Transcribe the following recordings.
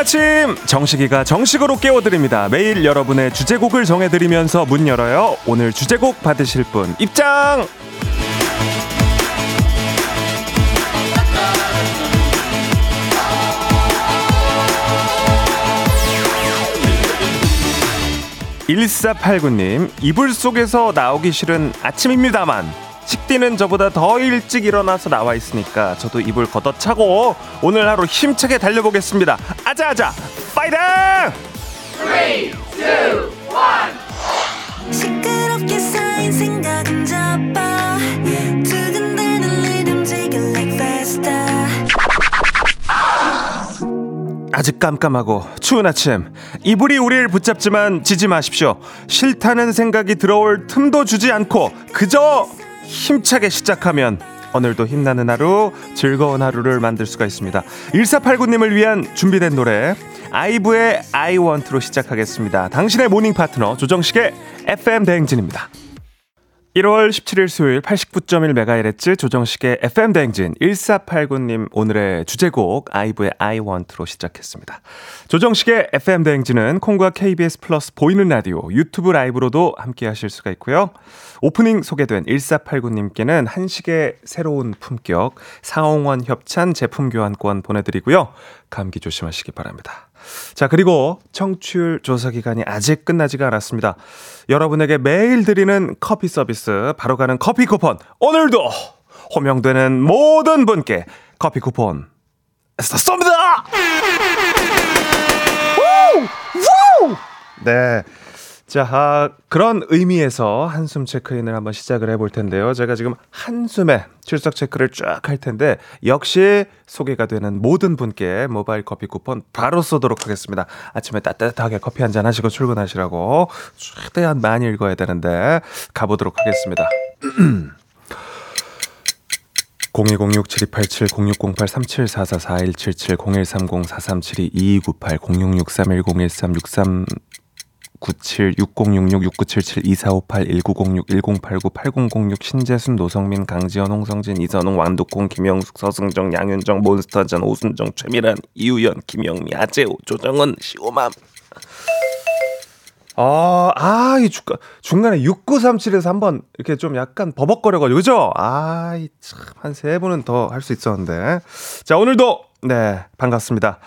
아침 정식이가 정식으로 깨워드립니다. 매일 여러분의 주제곡을 정해드리면서 문 열어요. 오늘 주제곡 받으실 분 입장. (1489님) 이불 속에서 나오기 싫은 아침입니다만 식디는 저보다 더 일찍 일어나서 나와 있으니까 저도 입을 걷어차고 오늘 하루 힘차게 달려보겠습니다. 아자아자 파이팅! 3, 2, 1 시끄럽게 쌓인 생각은 잡아. 두근대는 리듬 지게 like faster. 아직 깜깜하고 추운 아침. 이불이 우리를 붙잡지만 지지 마십시오. 싫다는 생각이 들어올 틈도 주지 않고 그저 힘차게 시작하면 오늘도 힘나는 하루, 즐거운 하루를 만들 수가 있습니다. 1489님을 위한 준비된 노래, 아이브의 I want로 시작하겠습니다. 당신의 morning 파트너, 조정식의 FM 대행진입니다. 1월 17일 수요일 89.1MHz 조정식의 FM 대행진 1489님 오늘의 주제곡 아이브의 I want로 시작했습니다. 조정식의 FM 대행진은 콩과 KBS 플러스 보이는 라디오 유튜브 라이브로도 함께 하실 수가 있고요. 오프닝 소개된 1489님께는 한식의 새로운 품격 상홍원 협찬 제품 교환권 보내드리고요. 감기 조심하시기 바랍니다. 자, 그리고 청취율 조사 기간이 아직 끝나지가 않았습니다. 여러분에게 매일 드리는 커피 서비스, 바로 가는 커피 쿠폰. 오늘도 호명되는 모든 분께 커피 쿠폰 쏩니다! 네. 자, 아, 그런 의미에서 한숨 체크인을 한번 시작을 해볼 텐데요. 제가 지금 한숨에 출석 체크를 쫙 할 텐데, 역시 소개가 되는 모든 분께 모바일 커피 쿠폰 바로 쏘도록 하겠습니다. 아침에 따뜻하게 커피 한 잔 하시고 출근하시라고 최대한 많이 읽어야 되는데, 가보도록 하겠습니다. 0206-7870-0608-3744-4177-0130-4372-2298 97 6066 6977 2458 1906 1089 8006 신재순 노성민 강지현 홍성진 이선웅 왕두콩 김영숙 서승정 양윤정 몬스터전 오순정 최미란 이우연 김영미 아재호 조정은 시오맘 아, 아, 이 중간, 중간에 6937에서 한번 이렇게 좀 약간 버벅거려가지고, 그죠? 아, 이 참, 한 세 분은 더 할 수 있었는데. 자, 오늘도, 네, 반갑습니다.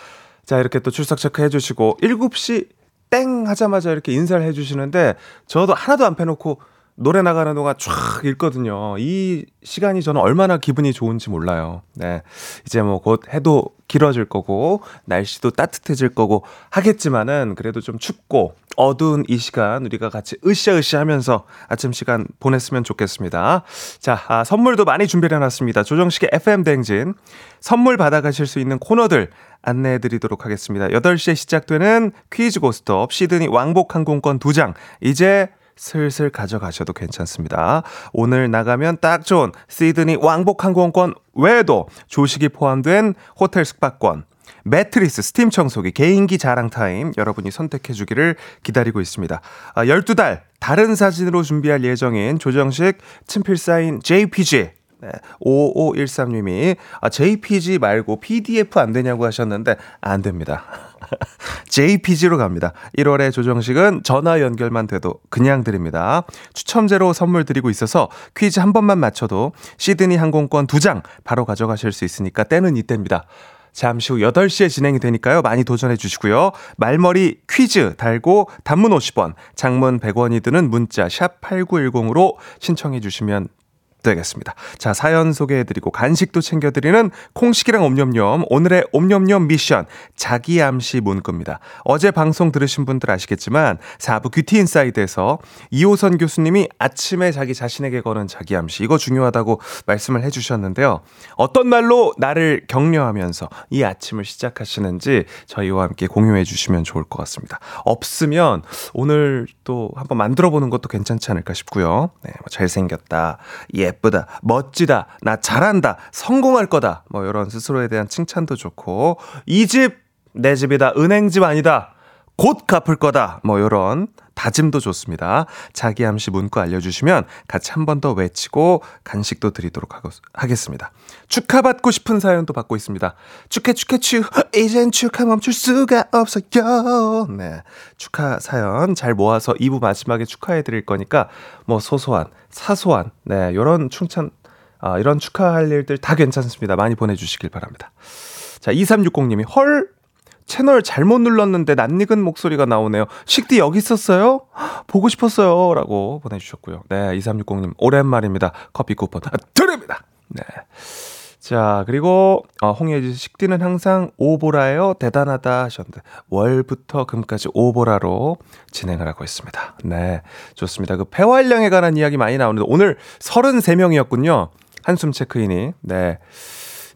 자, 이렇게 또 출석 체크 해 주시고, 7시 땡 하자마자 이렇게 인사를 해주시는데 저도 하나도 안 빼놓고 노래 나가는 동안 쫙 읽거든요. 이 시간이 저는 얼마나 기분이 좋은지 몰라요. 네. 이제 뭐 곧 해도 길어질 거고, 날씨도 따뜻해질 거고 하겠지만은 그래도 좀 춥고 어두운 이 시간 우리가 같이 으쌰으쌰 하면서 아침 시간 보냈으면 좋겠습니다. 자, 아, 선물도 많이 준비해 놨습니다. 조정식의 FM 댕진. 선물 받아가실 수 있는 코너들 안내해 드리도록 하겠습니다. 8시에 시작되는 퀴즈 고스톱 시드니 왕복 항공권 2장. 이제 슬슬 가져가셔도 괜찮습니다. 오늘 나가면 딱 좋은 시드니 왕복 항공권 외에도 조식이 포함된 호텔 숙박권, 매트리스, 스팀 청소기, 개인기 자랑 타임 여러분이 선택해 주기를 기다리고 있습니다. 아, 12달 다른 사진으로 준비할 예정인 조정식 친필 사인 JPG 네, 5513님이 아, JPG 말고 PDF 안 되냐고 하셨는데 안 됩니다. JPG로 갑니다. 1월의 조정식은 전화 연결만 돼도 그냥 드립니다. 추첨제로 선물 드리고 있어서 퀴즈 한 번만 맞춰도 시드니 항공권 2장 바로 가져가실 수 있으니까 때는 이때입니다. 잠시 후 8시에 진행이 되니까요. 많이 도전해 주시고요. 말머리 퀴즈 달고 단문 50원, 장문 100원이 드는 문자 샵 8910으로 신청해 주시면 되겠습니다. 자, 사연 소개해드리고 간식도 챙겨드리는 콩식이랑 옴념념 오늘의 옴념념 미션 자기 암시 문구입니다. 어제 방송 들으신 분들 아시겠지만 4부 뷰티 인사이드에서 이호선 교수님이 아침에 자기 자신에게 거는 자기 암시 이거 중요하다고 말씀을 해주셨는데요. 어떤 말로 나를 격려하면서 이 아침을 시작하시는지 저희와 함께 공유해 주시면 좋을 것 같습니다. 없으면 오늘 또 한번 만들어 보는 것도 괜찮지 않을까 싶고요. 네, 뭐 잘생겼다. 예 예쁘다, 멋지다, 나 잘한다, 성공할 거다. 뭐 이런 스스로에 대한 칭찬도 좋고 이 집 내 집이다, 은행집 아니다. 곧 갚을 거다. 뭐, 요런 다짐도 좋습니다. 자기 암시 문구 알려주시면 같이 한 번 더 외치고 간식도 드리도록 하겠습니다. 축하받고 싶은 사연도 받고 있습니다. 축해, 축해, 축. 이젠 축하 멈출 수가 없어요. 네. 축하 사연 잘 모아서 2부 마지막에 축하해 드릴 거니까 뭐 소소한, 사소한, 네. 요런 충찬, 아, 이런 축하할 일들 다 괜찮습니다. 많이 보내주시길 바랍니다. 자, 2360님이 헐! 채널 잘못 눌렀는데 낯익은 목소리가 나오네요. 식디 여기 있었어요? 보고 싶었어요. 라고 보내주셨고요. 네, 2360님, 오랜만입니다. 커피 쿠폰 드립니다. 네. 자, 그리고, 어, 홍예지 식디는 항상 오보라예요. 대단하다 하셨는데, 월부터 금까지 오보라로 진행을 하고 있습니다. 네. 좋습니다. 그 폐활량에 관한 이야기 많이 나오는데, 오늘 33명이었군요. 한숨 체크인이. 네.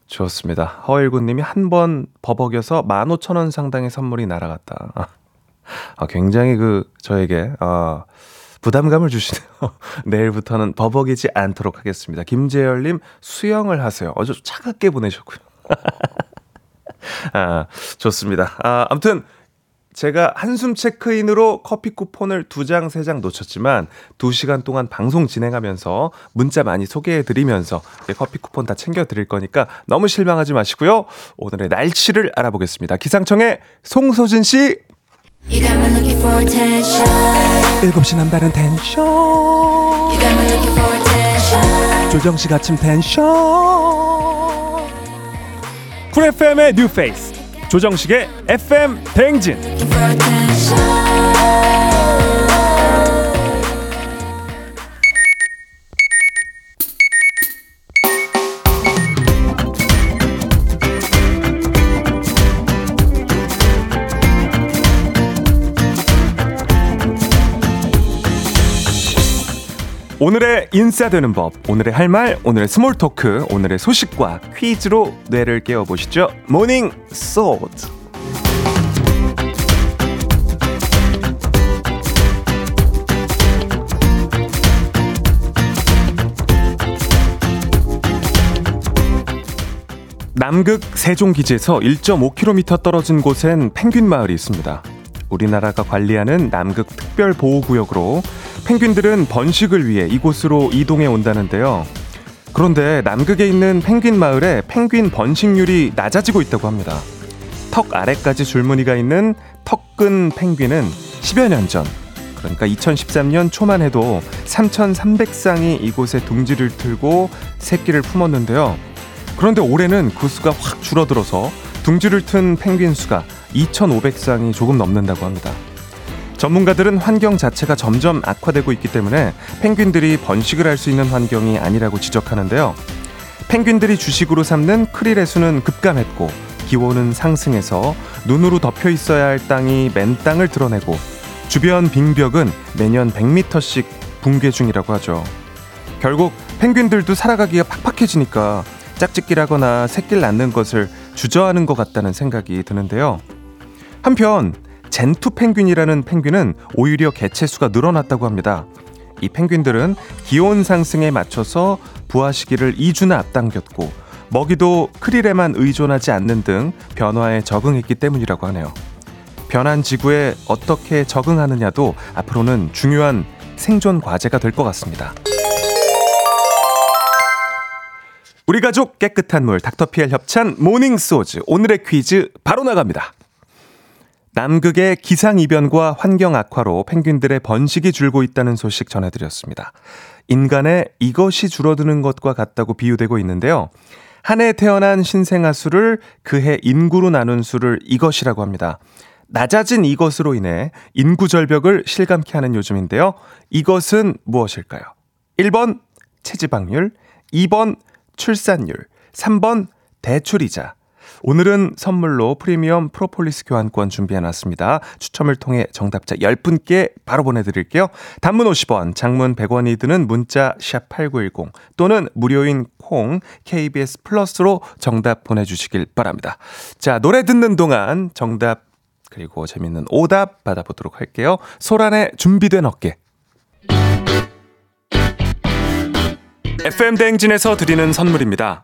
좋습니다. 허일구님이 한 번 버벅여서 15,000원 상당의 선물이 날아갔다. 아, 굉장히 그, 저에게, 아, 부담감을 주시네요. 내일부터는 버벅이지 않도록 하겠습니다. 김재열님, 수영을 하세요. 어제 차갑게 보내셨고요. 아, 좋습니다. 아, 아무튼, 제가 한숨 체크인으로 커피 쿠폰을 두 장, 세 장 놓쳤지만 두 시간 동안 방송 진행하면서 문자 많이 소개해 드리면서 커피 쿠폰 다 챙겨 드릴 거니까 너무 실망하지 마시고요. 오늘의 날씨를 알아보겠습니다. 기상청의 송소진 씨. 7시 남다른 텐션. 조정식 아침 텐션. Cool FM의 뉴페이스. 조정식의 FM 대행진 오늘의 인싸되는 법, 오늘의 할 말, 오늘의 small talk, 오늘의 소식과 퀴즈로 뇌를 깨워보시죠. morning 소드. 남극 세종기지에서 1.5km 떨어진 곳엔 펭귄 마을이 있습니다. 우리나라가 관리하는 남극 특별보호구역으로 펭귄들은 번식을 위해 이곳으로 이동해 온다는데요. 그런데 남극에 있는 펭귄 마을에 펭귄 번식률이 낮아지고 있다고 합니다. 턱 아래까지 줄무늬가 있는 턱근 펭귄은 10여 년 전, 그러니까 2013년 초만 해도 3,300쌍이 이곳에 둥지를 틀고 새끼를 품었는데요. 그런데 올해는 그 수가 확 줄어들어서 둥지를 튼 펭귄 수가 2,500쌍이 조금 넘는다고 합니다. 전문가들은 환경 자체가 점점 악화되고 있기 때문에 펭귄들이 번식을 할 수 있는 환경이 아니라고 지적하는데요. 펭귄들이 주식으로 삼는 크릴의 수는 급감했고 기온은 상승해서 눈으로 덮여 있어야 할 땅이 맨 땅을 드러내고 주변 빙벽은 매년 100m씩 붕괴 중이라고 하죠. 결국 펭귄들도 살아가기가 팍팍해지니까 짝짓기라거나 새끼를 낳는 것을 주저하는 것 같다는 생각이 드는데요. 한편 젠투 펭귄이라는 펭귄은 오히려 개체수가 늘어났다고 합니다. 이 펭귄들은 기온 상승에 맞춰서 부화 시기를 2주나 앞당겼고 먹이도 크릴에만 의존하지 않는 등 변화에 적응했기 때문이라고 하네요. 변한 지구에 어떻게 적응하느냐도 앞으로는 중요한 생존 과제가 될 것 같습니다. 우리 가족 깨끗한 물 닥터피엘 협찬 morning 소즈 오늘의 퀴즈 바로 나갑니다. 남극의 기상이변과 환경 악화로 펭귄들의 번식이 줄고 있다는 소식 전해드렸습니다. 인간의 이것이 줄어드는 것과 같다고 비유되고 있는데요. 한 해 태어난 신생아 수를 그해 인구로 나눈 수를 이것이라고 합니다. 낮아진 이것으로 인해 인구 절벽을 실감케 하는 요즘인데요. 이것은 무엇일까요? 1번 체지방률, 2번 출산율, 3번 대출이자, 오늘은 선물로 프리미엄 프로폴리스 교환권 준비해놨습니다. 추첨을 통해 정답자 10분께 바로 보내드릴게요. 단문 50원, 장문 100원이 드는 문자 샵 8910 또는 무료인 콩 KBS 플러스로 정답 보내주시길 바랍니다. 자, 노래 듣는 동안 정답 그리고 재밌는 오답 받아보도록 할게요. 소란의 준비된 어깨. FM 대행진에서 드리는 선물입니다.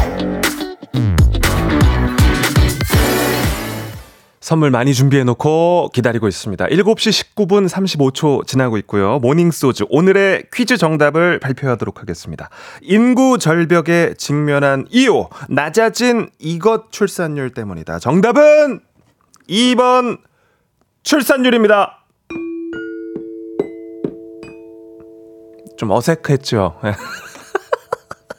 선물 많이 준비해 놓고 기다리고 있습니다. 7시 19분 35초 지나고 있고요. 모닝소즈 오늘의 퀴즈 정답을 발표하도록 하겠습니다. 인구 절벽에 직면한 이유 낮아진 이것 출산율 때문이다. 정답은 2번 출산율입니다. 좀 어색했죠.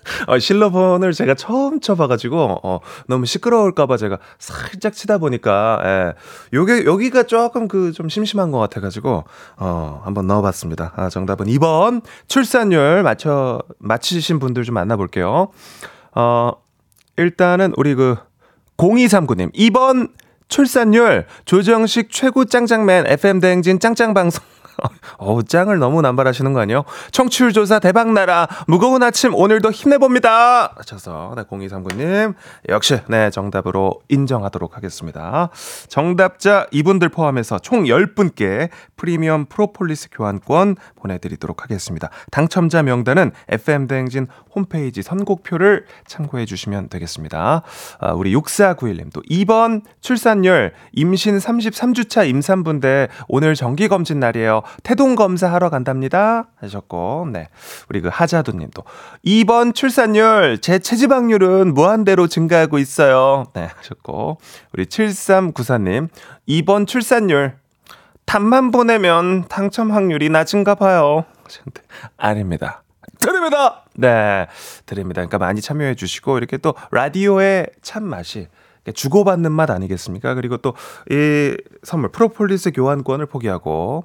어, 실로폰을 제가 처음 쳐봐가지고 어, 너무 시끄러울까봐 제가 살짝 치다 보니까 예, 요게 여기가 조금 그 좀 심심한 것 같아가지고 어, 한번 넣어봤습니다. 아, 정답은 2번 출산율 맞춰 맞히신 분들 좀 만나볼게요. 어, 일단은 우리 그 0239님 2번 출산율 조정식 최고 짱짱맨 FM 대행진 짱짱 방송 어우, 짱을 너무 남발하시는 거 아니에요? 청취율 조사 대박나라. 무거운 아침 오늘도 힘내봅니다. 하셔서, 네, 0239님. 역시, 네, 정답으로 인정하도록 하겠습니다. 정답자 이분들 포함해서 총 10분께 프리미엄 프로폴리스 교환권 보내드리도록 하겠습니다. 당첨자 명단은 FM대행진 홈페이지 선곡표를 참고해 주시면 되겠습니다. 아, 우리 6491님 또 2번 출산율 임신 33주차 임산부인데 오늘 정기검진 날이에요. 태동 검사하러 간답니다. 하셨고, 네. 우리 그 하자두 님도 2번 출산율, 제 체지방률은 무한대로 증가하고 있어요. 네. 하셨고, 우리 7394님 2번 출산율, 답만 보내면 당첨 확률이 낮은가 봐요. 아닙니다. 드립니다! 네. 드립니다. 그러니까 많이 참여해 주시고, 이렇게 또 라디오의 참 맛이 주고받는 맛 아니겠습니까? 그리고 또 이 선물 프로폴리스 교환권을 포기하고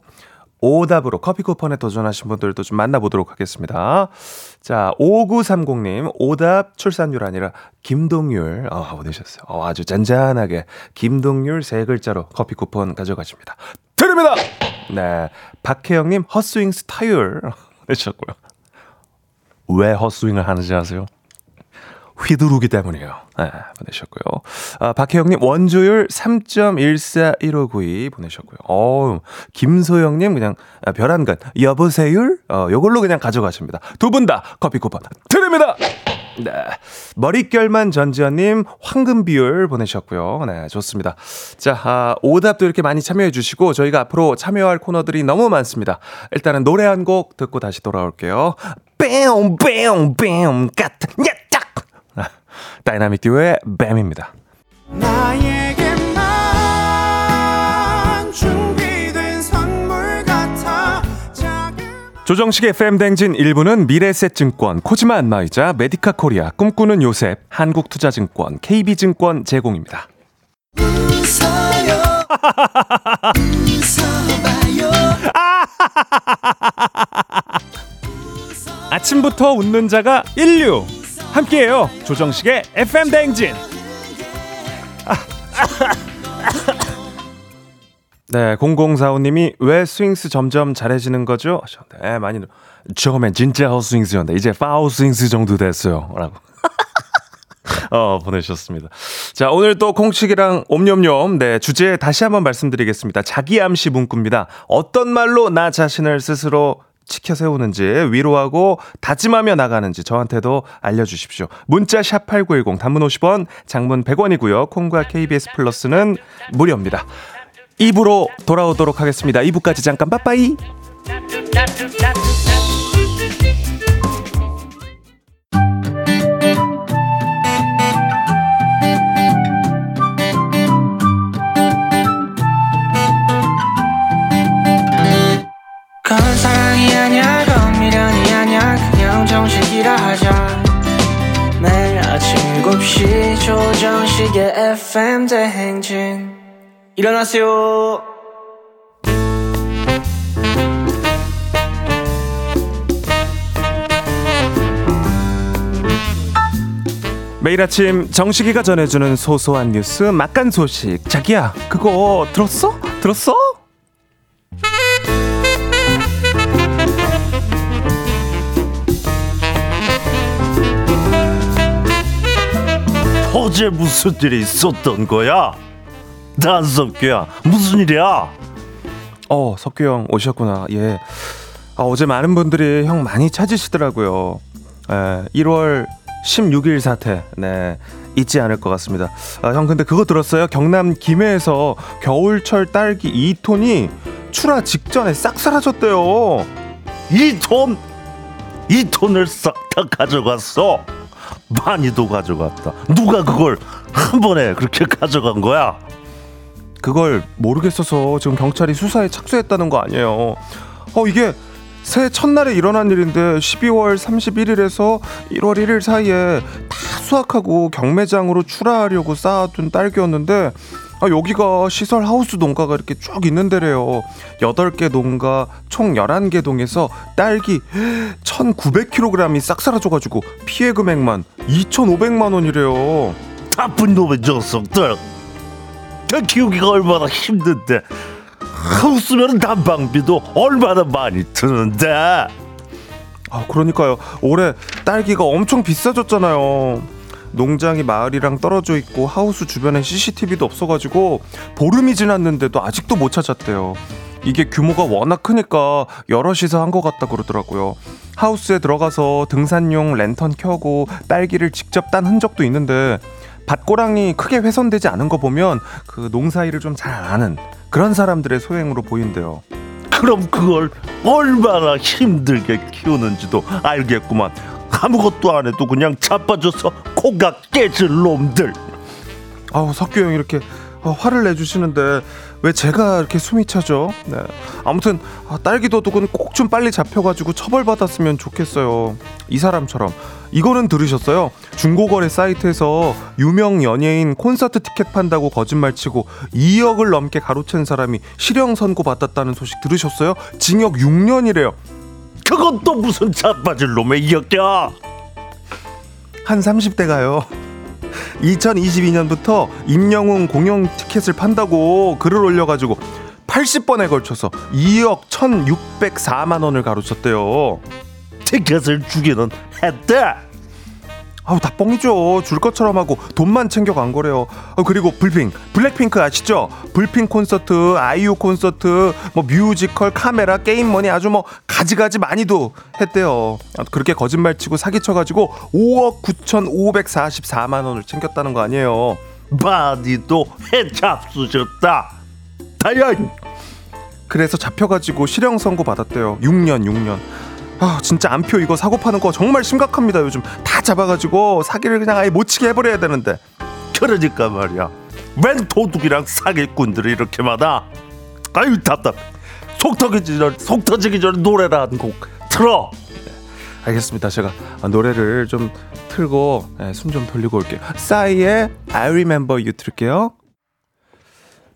오답으로 커피 쿠폰에 도전하신 분들도 좀 만나보도록 하겠습니다. 자, 5930님, 오답 출산율 아니라 김동률, 어, 보내셨어요. 어, 아주 잔잔하게 김동률 세 글자로 커피 쿠폰 가져가십니다. 드립니다! 네. 박혜영님, 헛스윙 스타율. 해주셨고요. 왜 헛스윙을 하는지 아세요? 휘두르기 때문이에요. 네, 보내셨고요. 아, 박혜영님, 원조율 3.141592 보내셨고요. 어우, 김소영님, 그냥 아, 별한간, 여보세율? 어, 요걸로 그냥 가져가십니다. 두 분 다 커피 쿠폰 드립니다! 네. 머릿결만 전지현님, 황금 비율 보내셨고요. 네, 좋습니다. 자, 아, 오답도 이렇게 많이 참여해 주시고, 저희가 앞으로 참여할 코너들이 너무 많습니다. 일단은 노래 한 곡 듣고 다시 돌아올게요. 뺑, 뺑, 뺑, 까트, 야짝! 다이나믹 듀오의 뱀입니다. 조정식 FM 댕진 1부는 미래셋증권, 코지마 안마의자, 메디카 코리아, 꿈꾸는 요셉, 한국투자증권, KB증권 제공입니다. 아침부터 웃는 자가 인류. 함께해요. 조정식의 FM 대행진. 네, 네, 0045님이 왜 스윙스 점점 잘해지는 거죠? 네, 많이 처음엔 진짜 헛스윙스였는데 이제 파울 스윙스 정도 됐어요. 라고. 어, 보내주셨습니다. 자, 오늘 또 콩식이랑 옴념념, 네, 주제 다시 한번 말씀드리겠습니다. 자기 암시 문구입니다. 어떤 말로 나 자신을 스스로 지켜 세우는지, 위로하고 다짐하며 나가는지 저한테도 알려주십시오. 문자 샵 8910, 단문 50원, 장문 100원이고요. 콩과 KBS 플러스는 무료입니다. 2부로 돌아오도록 하겠습니다. 2부까지 잠깐 빠빠이! 조정식의 FM 대행진 일어나세요 매일 아침 정식이가 전해주는 소소한 뉴스 막간 소식 자기야 그거 들었어? 들었어? 어제 무슨 일이 있었던 거야? 난 석규야. 무슨 일이야? 어 석규 형 오셨구나. 예. 아, 어제 많은 분들이 형 많이 찾으시더라고요. 예, 1월 16일 사태. 네 잊지 않을 것 같습니다. 아, 형 근데 그거 들었어요? 경남 김해에서 겨울철 딸기 2톤이 출하 직전에 싹 사라졌대요. 2톤? 2톤을 싹 다 가져갔어 많이도 가져갔다. 누가 그걸 한 번에 그렇게 가져간 거야? 그걸 모르겠어서 지금 경찰이 수사에 착수했다는 거 아니에요. 어 이게 새해 첫날에 일어난 일인데 12월 31일에서 1월 1일 사이에 다 수확하고 경매장으로 출하하려고 쌓아둔 딸기였는데 아, 여기가 시설 하우스 농가가 이렇게 쭉 있는 데래요. 8개 농가 총 11개 동에서 딸기 1,900kg이 싹 사라져가지고 피해 금액만 2,500만 원이래요. 나쁜 놈의 녀석들. 그 키우기가 얼마나 힘든데 하우스면 난방비도 얼마나 많이 드는데. 아 그러니까요. 올해 딸기가 엄청 비싸졌잖아요. 농장이 마을이랑 떨어져 있고 하우스 주변에 CCTV도 없어가지고 보름이 지났는데도 아직도 못 찾았대요. 이게 규모가 워낙 크니까 여럿이서 한 것 같다 그러더라고요. 하우스에 들어가서 등산용 랜턴 켜고 딸기를 직접 딴 흔적도 있는데 밭고랑이 크게 훼손되지 않은 거 보면 그 농사 일을 좀 잘 아는 그런 사람들의 소행으로 보인대요. 그럼 그걸 얼마나 힘들게 키우는지도 알겠구만. 아무것도 안 해도 그냥 자빠져서 코가 깨질 놈들. 아우 석규 형 이렇게 어, 화를 내주시는데 왜 제가 이렇게 숨이 차죠? 네. 아무튼 아, 딸기 도둑은 꼭 좀 빨리 잡혀가지고 처벌받았으면 좋겠어요. 이 사람처럼 이거는 들으셨어요? 중고거래 사이트에서 유명 연예인 콘서트 티켓 판다고 거짓말치고 2억을 넘게 가로챈 사람이 실형 선고 받았다는 소식 들으셨어요? 징역 6년이래요. 그건 또 무슨 자빠질 놈의 이야기야? 한 30대가요. 2022년부터 임영웅 공연 티켓을 판다고 글을 올려가지고 80번에 걸쳐서 2억 1,604만 원을 가로챘대요. 티켓을 주기는 했대. 아우 다 뻥이죠. 줄 것처럼 하고 돈만 챙겨간 거래요. 어, 그리고 블핑, 블랙핑크 아시죠? 블핑 콘서트, 아이유 콘서트, 뭐 뮤지컬, 카메라, 게임 머니 아주 뭐 가지가지 많이도 했대요. 그렇게 거짓말치고 사기쳐가지고 5억 9,544만 원을 챙겼다는 거 아니에요. 바디도 해잡수셨다. 다연. 그래서 잡혀가지고 실형 선고 받았대요. 6년, 6년. 아 진짜 안표 이거 사고 파는 거 정말 심각합니다 요즘. 다 잡아가지고 사기를 그냥 아예 못 치게 해버려야 되는데. 그러니까 말이야. 웬 도둑이랑 사기꾼들이 이렇게 많아. 아유 답답 속 터지기 전, 속 터지기 전에 노래라 한 곡 틀어. 네, 알겠습니다. 제가 노래를 좀 틀고 네, 숨좀 돌리고 올게요. 싸이의 I Remember You 틀게요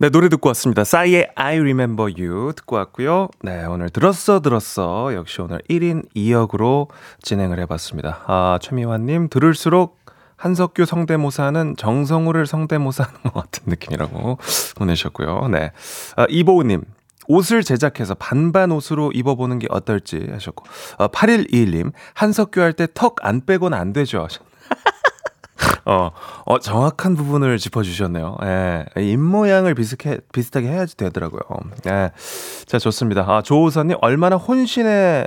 네, 노래 듣고 왔습니다. 싸이의 I Remember You 듣고 왔고요. 네, 오늘 들었어 들었어. 역시 오늘 1인 2역으로 진행을 해봤습니다. 아, 최미환님 들을수록 한석규 성대모사는 정성우를 성대모사하는 것 같은 느낌이라고 보내셨고요. 네. 아, 이보우님, 옷을 제작해서 반반 옷으로 입어보는 게 어떨지 하셨고, 어, 8121님, 한석규 할 때 턱 안 빼곤 안 되죠. 어, 어, 정확한 부분을 짚어주셨네요. 예, 입모양을 비슷해, 비슷하게 해야지 되더라고요. 예. 자, 좋습니다. 아, 조우선님, 얼마나 혼신의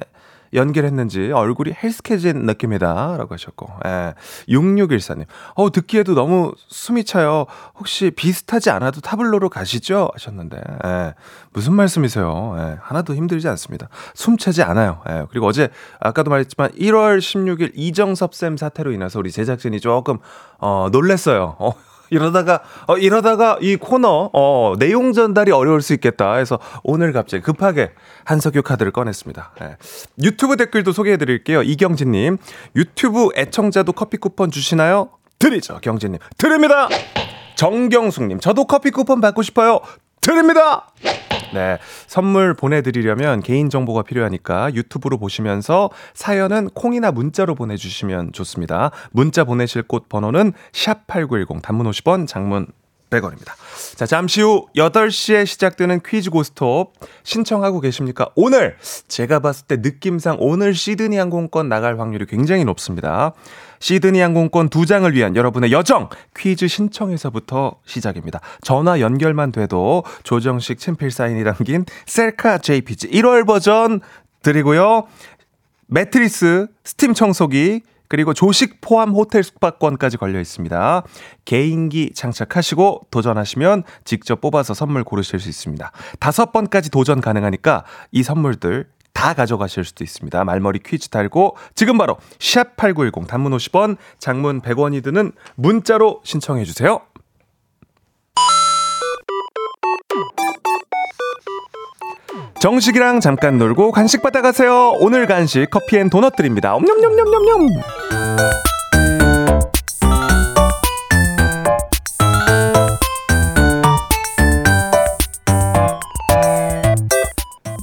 연결했는지 얼굴이 헬스케진 느낌이다. 라고 하셨고, 예. 6614님, 어, 듣기에도 너무 숨이 차요. 혹시 비슷하지 않아도 타블로로 가시죠? 하셨는데, 예. 무슨 말씀이세요? 예. 하나도 힘들지 않습니다. 숨 차지 않아요. 예. 그리고 어제, 아까도 말했지만 1월 16일 이정섭 쌤 사태로 인해서 우리 제작진이 조금, 어, 놀랬어요. 어. 이러다가 어 이러다가 이 코너 어 내용 전달이 어려울 수 있겠다 해서 오늘 갑자기 급하게 한석규 카드를 꺼냈습니다. 네. 유튜브 댓글도 소개해 드릴게요. 이경진 님. 유튜브 애청자도 커피 쿠폰 주시나요? 드리죠. 경진 님. 드립니다. 정경숙 님. 저도 커피 쿠폰 받고 싶어요. 드립니다. 네. 선물 보내드리려면 개인정보가 필요하니까 유튜브로 보시면서 사연은 콩이나 문자로 보내주시면 좋습니다. 문자 보내실 곳 번호는 샵8910 단문 50원, 장문 100원입니다. 자, 잠시 후 8시에 시작되는 퀴즈 고스톱 신청하고 계십니까? 오늘 제가 봤을 때 느낌상 오늘 시드니 항공권 나갈 확률이 굉장히 높습니다. 시드니 항공권 두 장을 위한 여러분의 여정 퀴즈 신청에서부터 시작입니다. 전화 연결만 돼도 조정식 친필 사인이 담긴 셀카 JPG 1월 버전 드리고요. 매트리스, 스팀 청소기, 그리고 조식 포함 호텔 숙박권까지 걸려 있습니다. 개인기 장착하시고 도전하시면 직접 뽑아서 선물 고르실 수 있습니다. 다섯 번까지 도전 가능하니까 이 선물들 다 가져가실 수도 있습니다. 말머리 퀴즈 달고 지금 바로 샵8910 단문 50원, 장문 100원이 드는 문자로 신청해 주세요. 정식이랑 잠깐 놀고 간식 받아가세요. 오늘 간식 커피앤 도넛 드립니다. 엄냠냠냠냠냠.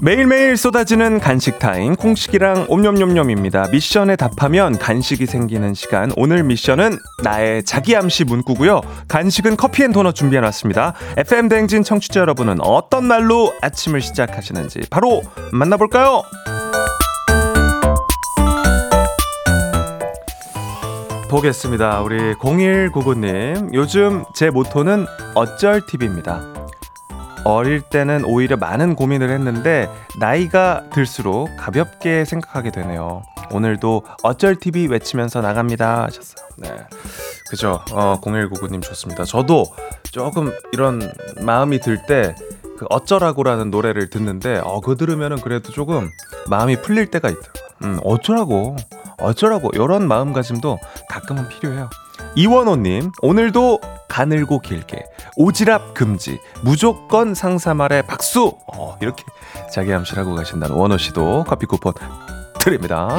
매일매일 쏟아지는 간식 타임 콩식이랑 옴념념념입니다. 미션에 답하면 간식이 생기는 시간. 오늘 미션은 나의 자기 암시 문구고요. 간식은 커피앤도넛 준비해놨습니다. FM 대행진 청취자 여러분은 어떤 날로 아침을 시작하시는지 바로 만나볼까요? 보겠습니다. 우리 0199님. 요즘 제 모토는 어쩔 TV입니다. 어릴 때는 오히려 많은 고민을 했는데 나이가 들수록 가볍게 생각하게 되네요. 오늘도 어쩔 TV 외치면서 나갑니다 하셨어요. 네. 그죠. 어, 0199님 좋습니다. 저도 조금 이런 마음이 들 때 그 어쩌라고라는 노래를 듣는데 어, 그거 들으면은 그래도 조금 마음이 풀릴 때가 있더라고요. 음, 어쩌라고. 어쩌라고. 이런 마음가짐도 가끔은 필요해요. 이원호님, 오늘도 가늘고 길게, 오지랖 금지, 무조건 상사 말에 박수! 어, 이렇게 자기 암시하고 가신다는 원호 씨도 커피 쿠폰 드립니다.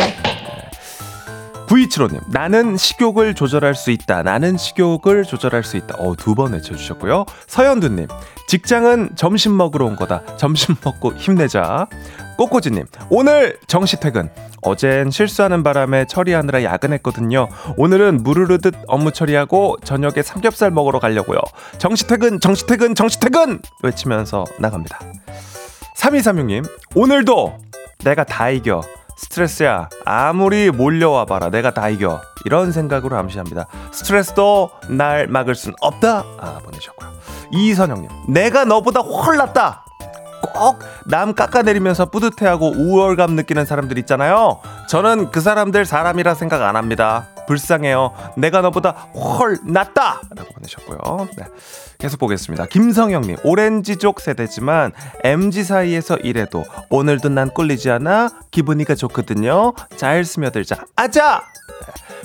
9275님, 나는 식욕을 조절할 수 있다. 나는 식욕을 조절할 수 있다. 어, 두 번 외쳐주셨고요. 서현두님, 직장은 점심 먹으러 온 거다. 점심 먹고 힘내자. 꼬꼬지님, 오늘 정시 퇴근. 어젠 실수하는 바람에 처리하느라 야근했거든요. 오늘은 무르르듯 업무 처리하고 저녁에 삼겹살 먹으러 가려고요. 정시 퇴근, 정시 퇴근, 정시 퇴근! 외치면서 나갑니다. 3236님, 오늘도 내가 다 이겨. 스트레스야. 아무리 몰려와 봐라. 내가 다 이겨. 이런 생각으로 암시합니다. 스트레스도 날 막을 순 없다. 아 보내셨고요. 이선영님 내가 너보다 훨 낫다. 꼭 남 깎아내리면서 뿌듯해하고 우월감 느끼는 사람들 있잖아요. 저는 그 사람들 사람이라 생각 안 합니다 불쌍해요 내가 너보다 훨 낫다 라고 보내셨고요 네. 계속 보겠습니다. 김성영님, 오렌지족 세대지만 MG 사이에서 일해도 오늘도 난 꿀리지 않아 기분이가 좋거든요. 잘 스며들자. 아자!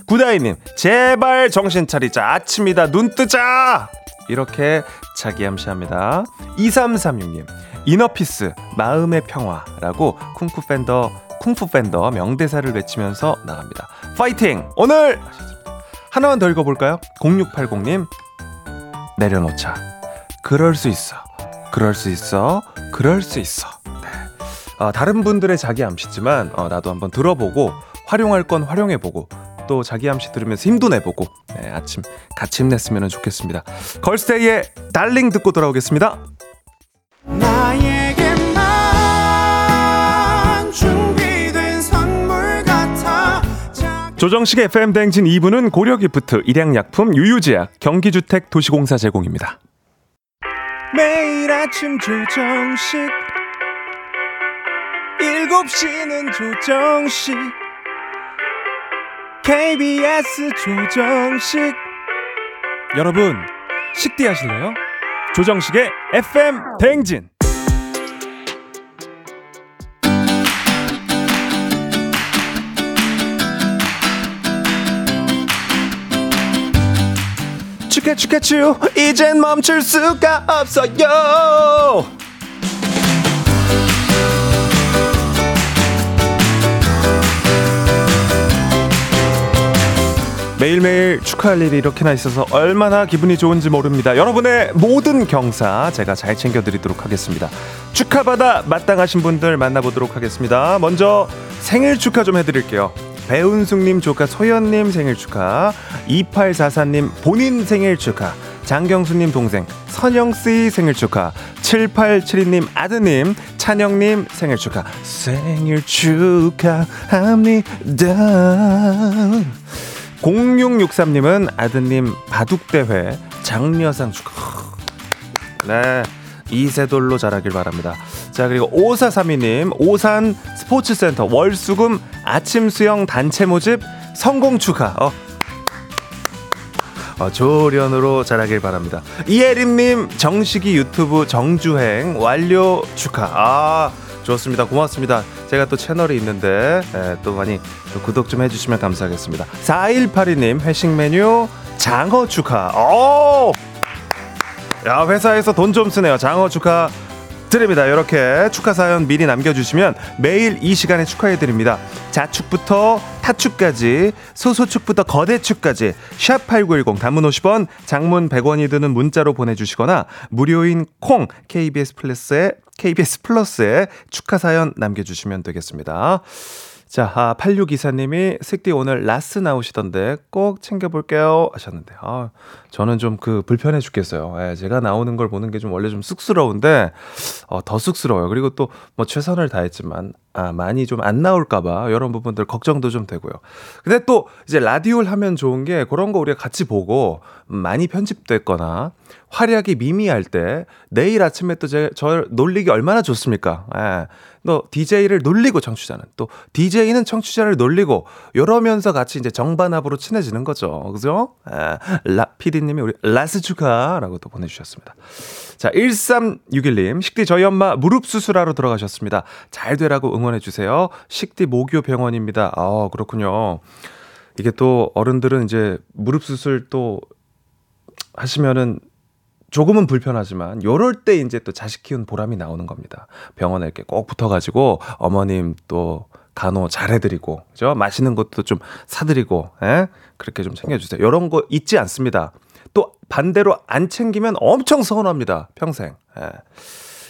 구다이님, 제발 정신 차리자. 아침이다. 눈 뜨자! 이렇게 자기 암시합니다. 2336님, 이너피스, 마음의 평화라고 쿵푸 팬더, 쿵푸 팬더 명대사를 외치면서 나갑니다. 파이팅! 오늘! 하나만 더 읽어볼까요? 0680님, 내려놓자. 그럴 수 있어. 그럴 수 있어. 그럴 수 있어. 네. 어, 다른 분들의 자기 암시지만 어, 나도 한번 들어보고 활용할 건 활용해보고 또 자기 암시 들으면서 힘도 내보고 네, 아침 같이 힘냈으면 좋겠습니다. 걸스데이의 달링 듣고 돌아오겠습니다. 조정식의 FM 댕진 2부는 고려기프트, 일양약품, 유유제약, 경기주택 도시공사 제공입니다. 매일 아침 조정식 7시는 조정식 KBS 조정식 여러분 식대 하실래요? 조정식의 FM 댕진 축해축해추 이젠 멈출 수가 없어요 매일매일 축하할 일이 이렇게나 있어서 얼마나 기분이 좋은지 모릅니다. 여러분의 모든 경사 제가 잘 챙겨드리도록 하겠습니다. 축하받아 마땅하신 분들 만나보도록 하겠습니다. 먼저 생일 축하 좀 해드릴게요. 배운숙님 조카 소연님 생일 축하. 2844님 본인 생일 축하. 장경수님 동생 선영씨 생일 축하. 7872님 아드님 찬영님 생일 축하. 생일 축하합니다. 0663님은 아드님 바둑대회 장려상 축하. 네 이세돌로 자라길 바랍니다. 자 그리고 5432님 오산 스포츠센터 월수금 아침 수영 단체 모집 성공 축하 어. 어, 조련으로 자라길 바랍니다. 이혜림님 정식이 유튜브 정주행 완료 축하. 아 좋습니다. 고맙습니다. 제가 또 채널이 있는데 에, 또 많이 또 구독 좀 해주시면 감사하겠습니다. 4182님 회식 메뉴 장어 축하. 오! 야 회사에서 돈 좀 쓰네요. 장어 축하. 드립니다. 이렇게 축하 사연 미리 남겨주시면 매일 이 시간에 축하해드립니다. 자축부터 타축까지 소소축부터 거대축까지 샵8910 단문 50원 장문 100원이 드는 문자로 보내주시거나 무료인 콩 KBS 플러스에 KBS 플러스에 축하 사연 남겨주시면 되겠습니다. 자, 아, 8624님이 슥디 오늘 라스 나오시던데 꼭 챙겨볼게요 하셨는데, 아, 저는 좀 그 불편해 죽겠어요. 예, 제가 나오는 걸 보는 게 좀 원래 좀 쑥스러운데, 어, 더 쑥스러워요. 그리고 또 뭐 최선을 다했지만, 아, 많이 좀 안 나올까봐 이런 부분들 걱정도 좀 되고요. 근데 또 이제 라디오를 하면 좋은 게 그런 거 우리가 같이 보고 많이 편집됐거나 활약이 미미할 때 내일 아침에 또 제, 저 놀리기 얼마나 좋습니까? 예. 또 DJ를 놀리고 청취자는 또 DJ는 청취자를 놀리고 이러면서 같이 이제 정반합으로 친해지는 거죠. 그죠? 예. 라 PD님이 우리 라스 축하라고 또 보내주셨습니다. 자, 1361님, 식디 저희 엄마 무릎 수술하러 들어가셨습니다. 잘 되라고 응원해 주세요. 식디 모교 병원입니다. 아, 그렇군요. 이게 또 어른들은 이제 무릎 수술 또 하시면은 조금은 불편하지만 요럴 때 이제 또 자식 키운 보람이 나오는 겁니다. 병원에 이렇게 꼭 붙어가지고 어머님 또 간호 잘해드리고 그죠? 맛있는 것도 좀 사드리고 예? 그렇게 좀 챙겨주세요. 요런 거 잊지 않습니다. 또 반대로 안 챙기면 엄청 서운합니다. 평생. 예.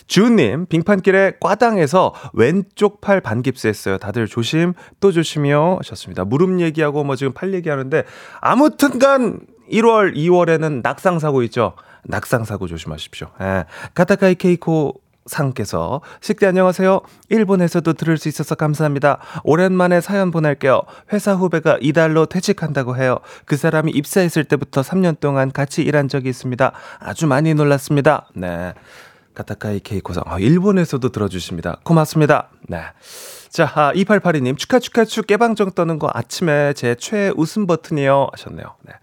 주은님, 빙판길에 꽈당에서 왼쪽 팔 반깁스했어요. 다들 조심, 또 조심이요. 하셨습니다. 무릎 얘기하고 뭐 지금 팔 얘기하는데, 아무튼 간 1월, 2월에는 낙상사고 있죠. 낙상 사고 조심하십시오. 예. 카타카이 케이코 상께서 식대 안녕하세요. 일본에서도 들을 수 있어서 감사합니다. 오랜만에 사연 보낼게요. 회사 후배가 이달로 퇴직한다고 해요. 그 사람이 입사했을 때부터 3년 동안 같이 일한 적이 있습니다. 아주 많이 놀랐습니다. 네. 카타카이 케이코상. 아, 일본에서도 들어주십니다. 고맙습니다. 네. 자, 아, 2882님, 축하, 축하, 축, 깨방정 떠는 거 아침에 제 최애 웃음 버튼이요. 하셨네요. 네.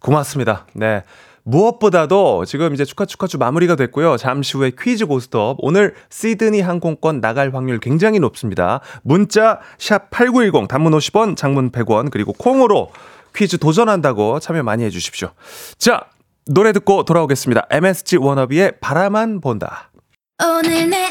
고맙습니다. 네. 무엇보다도 지금 이제 축하 축하주 마무리가 됐고요. 잠시 후에 퀴즈 고스톱. 오늘 시드니 항공권 나갈 확률 굉장히 높습니다. 문자 샵 8910 단문 50원, 장문 100원 그리고 콩으로 퀴즈 도전한다고 참여 많이 해 주십시오. 자, 노래 듣고 돌아오겠습니다. MSG 워너비의 바라만 본다. 오늘 내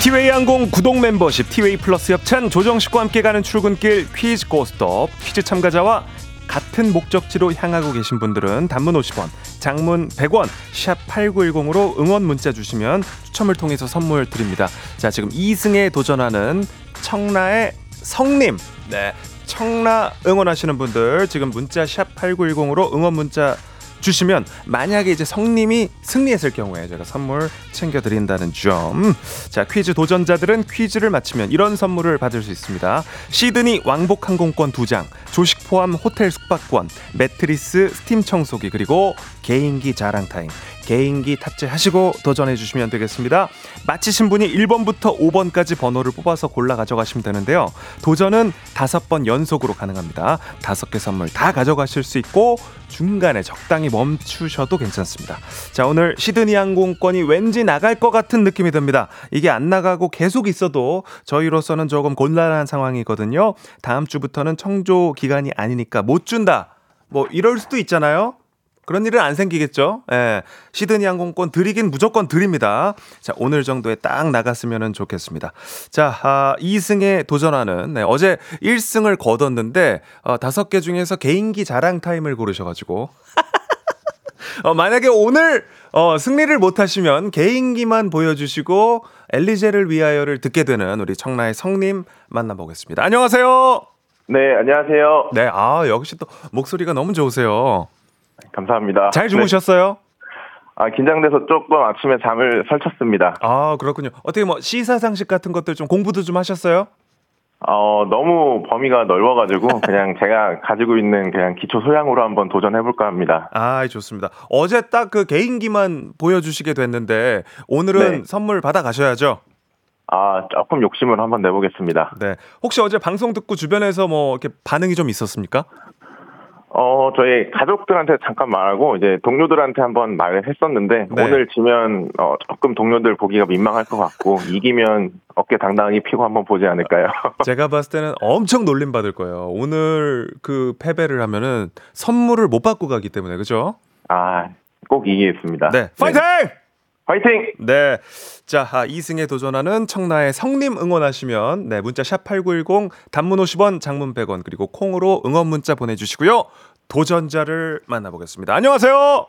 티웨이 항공 구독 멤버십 티웨이 플러스 협찬 조정식과 함께 가는 출근길 퀴즈 고스톱 퀴즈 참가자와 같은 목적지로 향하고 계신 분들은 단문 50원, 장문 100원, 샵 8910으로 응원 문자 주시면 추첨을 통해서 선물 드립니다. 자, 지금 2승에 도전하는 청라의 성님. 네. 청라 응원하시는 분들 지금 문자 샵 8910으로 응원 문자 주시면 만약에 이제 성님이 승리했을 경우에 제가 선물 챙겨 드린다는 점. 자, 퀴즈 도전자들은 퀴즈를 마치면 이런 선물을 받을 수 있습니다. 시드니 왕복 항공권 2장, 조식 포함 호텔 숙박권, 매트리스 스팀 청소기 그리고 개인기 자랑 타임. 개인기 탑재하시고 도전해 주시면 되겠습니다. 마치신 분이 1번부터 5번까지 번호를 뽑아서 골라 가져가시면 되는데요. 도전은 5번 연속으로 가능합니다. 5개 선물 다 가져가실 수 있고 중간에 적당히 멈추셔도 괜찮습니다. 자, 오늘 시드니 항공권이 왠지 나갈 것 같은 느낌이 듭니다. 이게 안 나가고 계속 있어도 저희로서는 조금 곤란한 상황이거든요. 다음 주부터는 청조 기간이 아니니까 못 준다. 뭐 이럴 수도 있잖아요. 그런 일은 안 생기겠죠. 예. 시드니 항공권 드리긴 무조건 드립니다. 자, 오늘 정도에 딱 나갔으면 좋겠습니다. 자, 아, 2승에 도전하는, 네, 어제 1승을 거뒀는데, 어, 5개 중에서 개인기 자랑 타임을 고르셔 가지고. 어, 만약에 오늘, 어, 승리를 못하시면 개인기만 보여주시고, 엘리제를 위하여를 듣게 되는 우리 청라의 성님 만나보겠습니다. 안녕하세요. 네, 안녕하세요. 네, 아, 역시 또 목소리가 너무 좋으세요. 감사합니다. 잘 주무셨어요? 네. 아, 긴장돼서 조금 아침에 잠을 설쳤습니다. 아, 그렇군요. 어떻게 뭐 시사상식 같은 것들 좀 공부도 좀 하셨어요? 어, 너무 범위가 넓어가지고 그냥 제가 가지고 있는 그냥 기초 소양으로 한번 도전해볼까 합니다. 아, 좋습니다. 어제 딱 그 개인기만 보여주시게 됐는데 오늘은 네. 선물 받아 가셔야죠. 아, 조금 욕심을 한번 내보겠습니다. 네. 혹시 어제 방송 듣고 주변에서 뭐 이렇게 반응이 좀 있었습니까? 어, 저희 가족들한테 잠깐 말하고 이제 동료들한테 한번 말을 했었는데 네. 오늘 지면 어, 조금 동료들 보기가 민망할 것 같고 이기면 어깨 당당하게 피고 한번 보지 않을까요? 제가 봤을 때는 엄청 놀림 받을 거예요. 오늘 그 패배를 하면은 선물을 못 받고 가기 때문에 그죠? 아, 꼭 이기겠습니다. 네. 파이팅! 화이팅! 네. 자, 아, 2승에 도전하는 청라의 성님 응원하시면 네, 문자 샵 8910 단문 50원, 장문 100원 그리고 콩으로 응원 문자 보내 주시고요. 도전자를 만나 보겠습니다. 안녕하세요.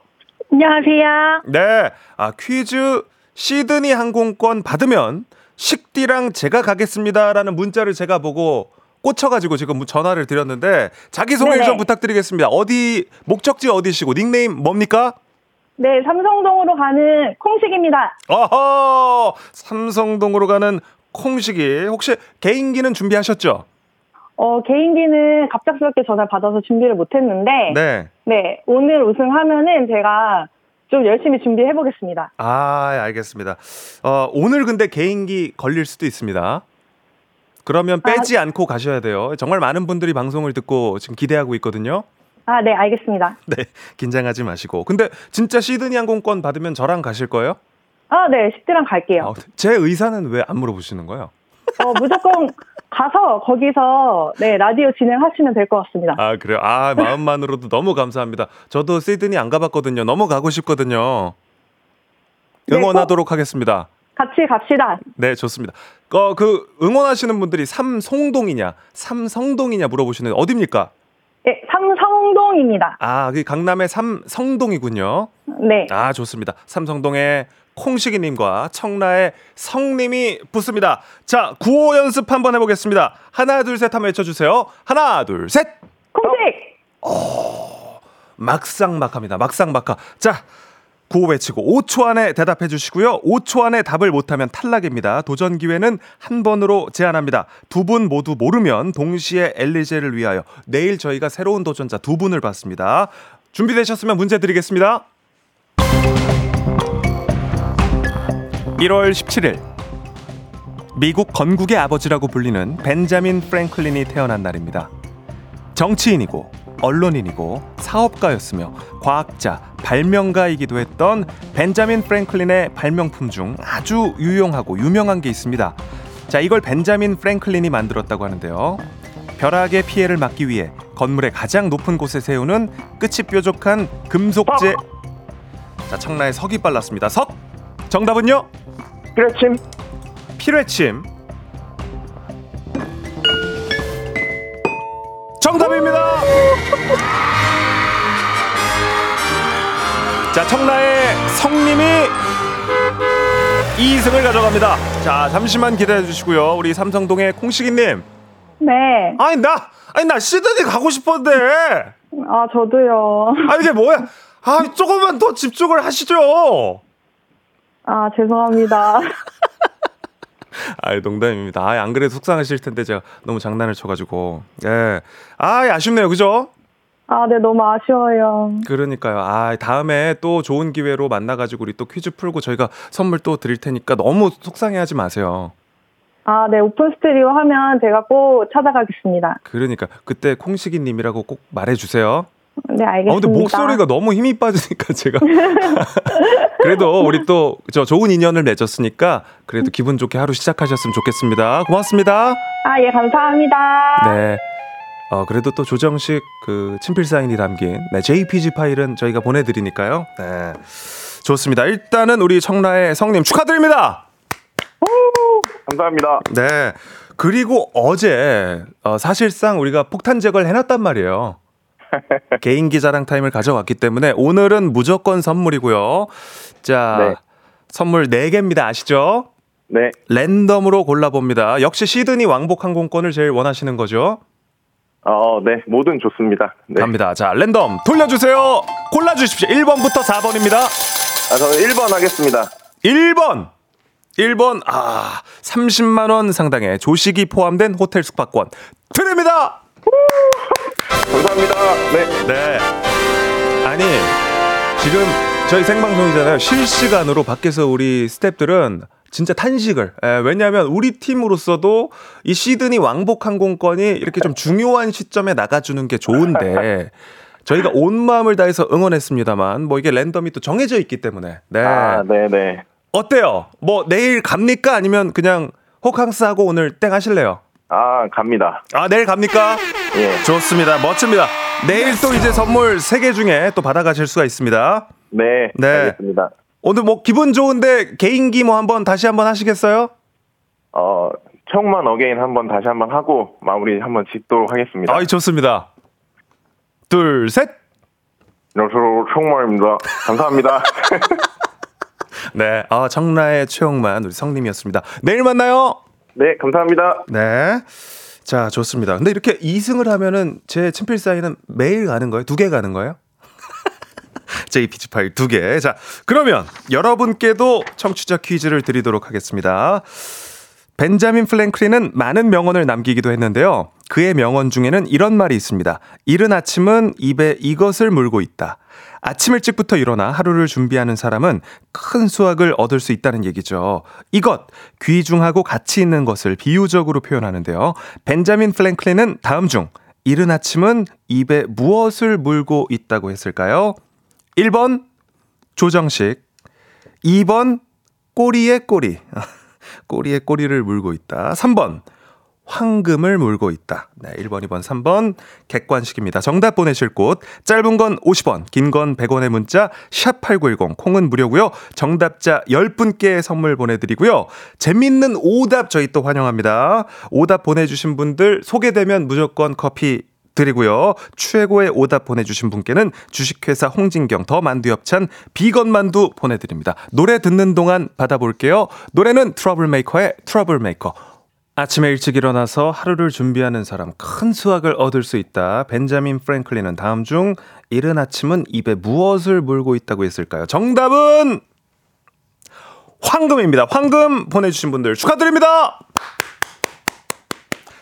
안녕하세요. 네. 아, 퀴즈 시드니 항공권 받으면 식디랑 제가 가겠습니다라는 문자를 제가 보고 꽂혀가지고 지금 전화를 드렸는데 자기 소개. 좀 부탁드리겠습니다. 어디 목적지 어디시고 닉네임 뭡니까? 네, 삼성동으로 가는 콩식입니다. 어허 삼성동으로 가는 콩식이 혹시 개인기는 준비하셨죠? 어, 개인기는 갑작스럽게 전화 받아서 준비를 못 했는데, 네. 네. 오늘 우승하면은 제가 좀 열심히 준비해 보겠습니다. 아 알겠습니다. 어, 오늘 근데 개인기 걸릴 수도 있습니다. 그러면 빼지 않고 가셔야 돼요. 정말 많은 분들이 방송을 듣고 지금 기대하고 있거든요. 아, 네, 알겠습니다. 네, 긴장하지 마시고. 근데 진짜 시드니 항공권 받으면 저랑 가실 거예요? 아, 네, 식디랑 갈게요. 아, 제 의사는 왜 안 물어보시는 거예요? 어, 무조건 가서 거기서 네, 라디오 진행하시면 될 것 같습니다. 아 그래요? 아 마음만으로도 너무 감사합니다. 저도 시드니 안 가봤거든요. 너무 가고 싶거든요. 네, 응원하도록 하겠습니다. 같이 갑시다. 네, 좋습니다. 어, 그 응원하시는 분들이 삼송동이냐, 삼성동이냐 물어보시는 어디입니까? 네, 삼성동입니다. 아, 그 강남의 삼성동이군요. 네. 아, 좋습니다. 삼성동의 콩식이님과 청라의 성님이 붙습니다. 자, 구호 연습 한번 해보겠습니다. 하나, 둘, 셋 한번 외쳐주세요. 하나, 둘, 셋! 콩식! 막상 막합니다. 막상 막하. 자, 구호 외치고 5초 안에 대답해 주시고요. 5초 안에 답을 못하면 탈락입니다. 도전 기회는 한 번으로 제한합니다. 두 분 모두 모르면 동시에 엘리제를 위하여 내일 저희가 새로운 도전자 두 분을 받습니다. 준비되셨으면 문제 드리겠습니다. 1월 17일 미국 건국의 아버지라고 불리는 벤자민 프랭클린이 태어난 날입니다. 정치인이고 언론인이고 사업가였으며 과학자, 발명가이기도 했던 벤자민 프랭클린의 발명품 중 아주 유용하고 유명한 게 있습니다. 자, 이걸 벤자민 프랭클린이 만들었다고 하는데요. 벼락의 피해를 막기 위해 건물의 가장 높은 곳에 세우는 끝이 뾰족한 금속재. 자, 청라에 석이 빨랐습니다. 석. 정답은요? 피레침 필회침. 자, 청라의 성님이 2승을 가져갑니다. 자, 잠시만 기다려 주시고요. 우리 삼성동의 콩식이님. 네. 아니, 나, 아니, 나 시드니 가고 싶었는데. 아, 저도요. 아, 이게 뭐야? 아, 조금만 더 집중을 하시죠. 아, 죄송합니다. 아, 농담입니다. 아, 안 그래도 속상하실 텐데 제가 너무 장난을 쳐가지고. 예. 아, 아쉽네요. 그죠? 아, 네, 너무 아쉬워요. 그러니까요. 아, 다음에 또 좋은 기회로 만나가지고 우리 또 퀴즈 풀고 저희가 선물 또 드릴 테니까 너무 속상해 하지 마세요. 아, 네, 오픈 스튜디오 하면 제가 꼭 찾아가겠습니다. 그러니까 그때 콩식이 님이라고 꼭 말해주세요. 네, 아, 알겠습니다. 근데 목소리가 너무 힘이 빠지니까 제가. 그래도 우리 또 저 좋은 인연을 맺었으니까 그래도 기분 좋게 하루 시작하셨으면 좋겠습니다. 고맙습니다. 아, 예, 감사합니다. 네. 어, 그래도 또 조정식 그 친필 사인이 담긴 네, JPG 파일은 저희가 보내드리니까요. 네. 좋습니다. 일단은 우리 청라의 성님 축하드립니다. 감사합니다. 네. 그리고 어제 어, 사실상 우리가 폭탄 제거를 해놨단 말이에요. 개인기 자랑 타임을 가져왔기 때문에 오늘은 무조건 선물이고요. 자, 네. 선물 4개입니다. 아시죠? 네, 랜덤으로 골라봅니다. 역시 시드니 왕복 항공권을 제일 원하시는 거죠? 어, 네, 뭐든 좋습니다. 네. 갑니다. 자, 랜덤 돌려주세요. 골라주십시오. 1번부터 4번입니다. 아, 저는 1번 하겠습니다. 1번. 1번, 아, 30만원 상당의 조식이 포함된 호텔 숙박권 드립니다! 감사합니다. 네, 네. 아니, 지금 저희 생방송이잖아요. 실시간으로 밖에서 우리 스탭들은 진짜 탄식을. 예, 왜냐하면 우리 팀으로서도 이 시드니 왕복 항공권이 이렇게 좀 중요한 시점에 나가주는 게 좋은데 저희가 온 마음을 다해서 응원했습니다만 뭐 이게 랜덤이 또 정해져 있기 때문에. 네. 아, 네, 네. 어때요? 뭐 내일 갑니까? 아니면 그냥 호캉스 하고 오늘 땡 하실래요? 아, 갑니다. 아, 내일 갑니까? 예, 좋습니다. 멋집니다. 내일 또 이제 선물 3개 중에 또 받아가실 수가 있습니다. 네, 네. 알겠습니다. 오늘 뭐 기분 좋은데 개인기 뭐 한번 다시 한번 하시겠어요? 어, 청만 again 한번 다시 한번 하고 마무리 한번 짓도록 하겠습니다. 아이, 좋습니다. 둘, 셋. 안녕하세요, 청만입니다. 감사합니다. 네. 아, 청라의 최영만 우리 성님이었습니다. 내일 만나요. 네, 감사합니다. 네. 자, 좋습니다. 근데 이렇게 2승을 하면은 제 친필 사인은 매일 가는 거예요? 두 개 가는 거예요? JPG 파일 두 개. 자, 그러면 여러분께도 청취자 퀴즈를 드리도록 하겠습니다. 벤자민 플랭클린은 많은 명언을 남기기도 했는데요. 그의 명언 중에는 이런 말이 있습니다. 이른 아침은 입에 이것을 물고 있다. 아침 일찍부터 일어나 하루를 준비하는 사람은 큰 수확을 얻을 수 있다는 얘기죠. 이것, 귀중하고 가치 있는 것을 비유적으로 표현하는데요. 벤자민 플랭클린은 다음 중 이른 아침은 입에 무엇을 물고 있다고 했을까요? 1번 조정식 2번 꼬리에 꼬리 꼬리에 꼬리를 물고 있다 3번 황금을 물고 있다. 네, 1번, 2번, 3번 객관식입니다. 정답 보내실 곳 짧은 건 50원, 긴 건 100원의 문자 샵 8910 콩은 무료고요. 정답자 10분께 선물 보내 드리고요. 재밌는 오답 저희 또 환영합니다. 오답 보내 주신 분들 소개되면 무조건 커피 드리고요. 최고의 오답 보내주신 분께는 주식회사 홍진경 더 만두엽찬 비건 만두 보내드립니다. 노래 듣는 동안 받아볼게요. 노래는 트러블메이커의 트러블메이커. 아침에 일찍 일어나서 하루를 준비하는 사람 큰 수확을 얻을 수 있다. 벤자민 프랭클린은 다음 중 이른 아침은 입에 무엇을 물고 있다고 했을까요? 정답은 황금입니다. 황금 보내주신 분들 축하드립니다.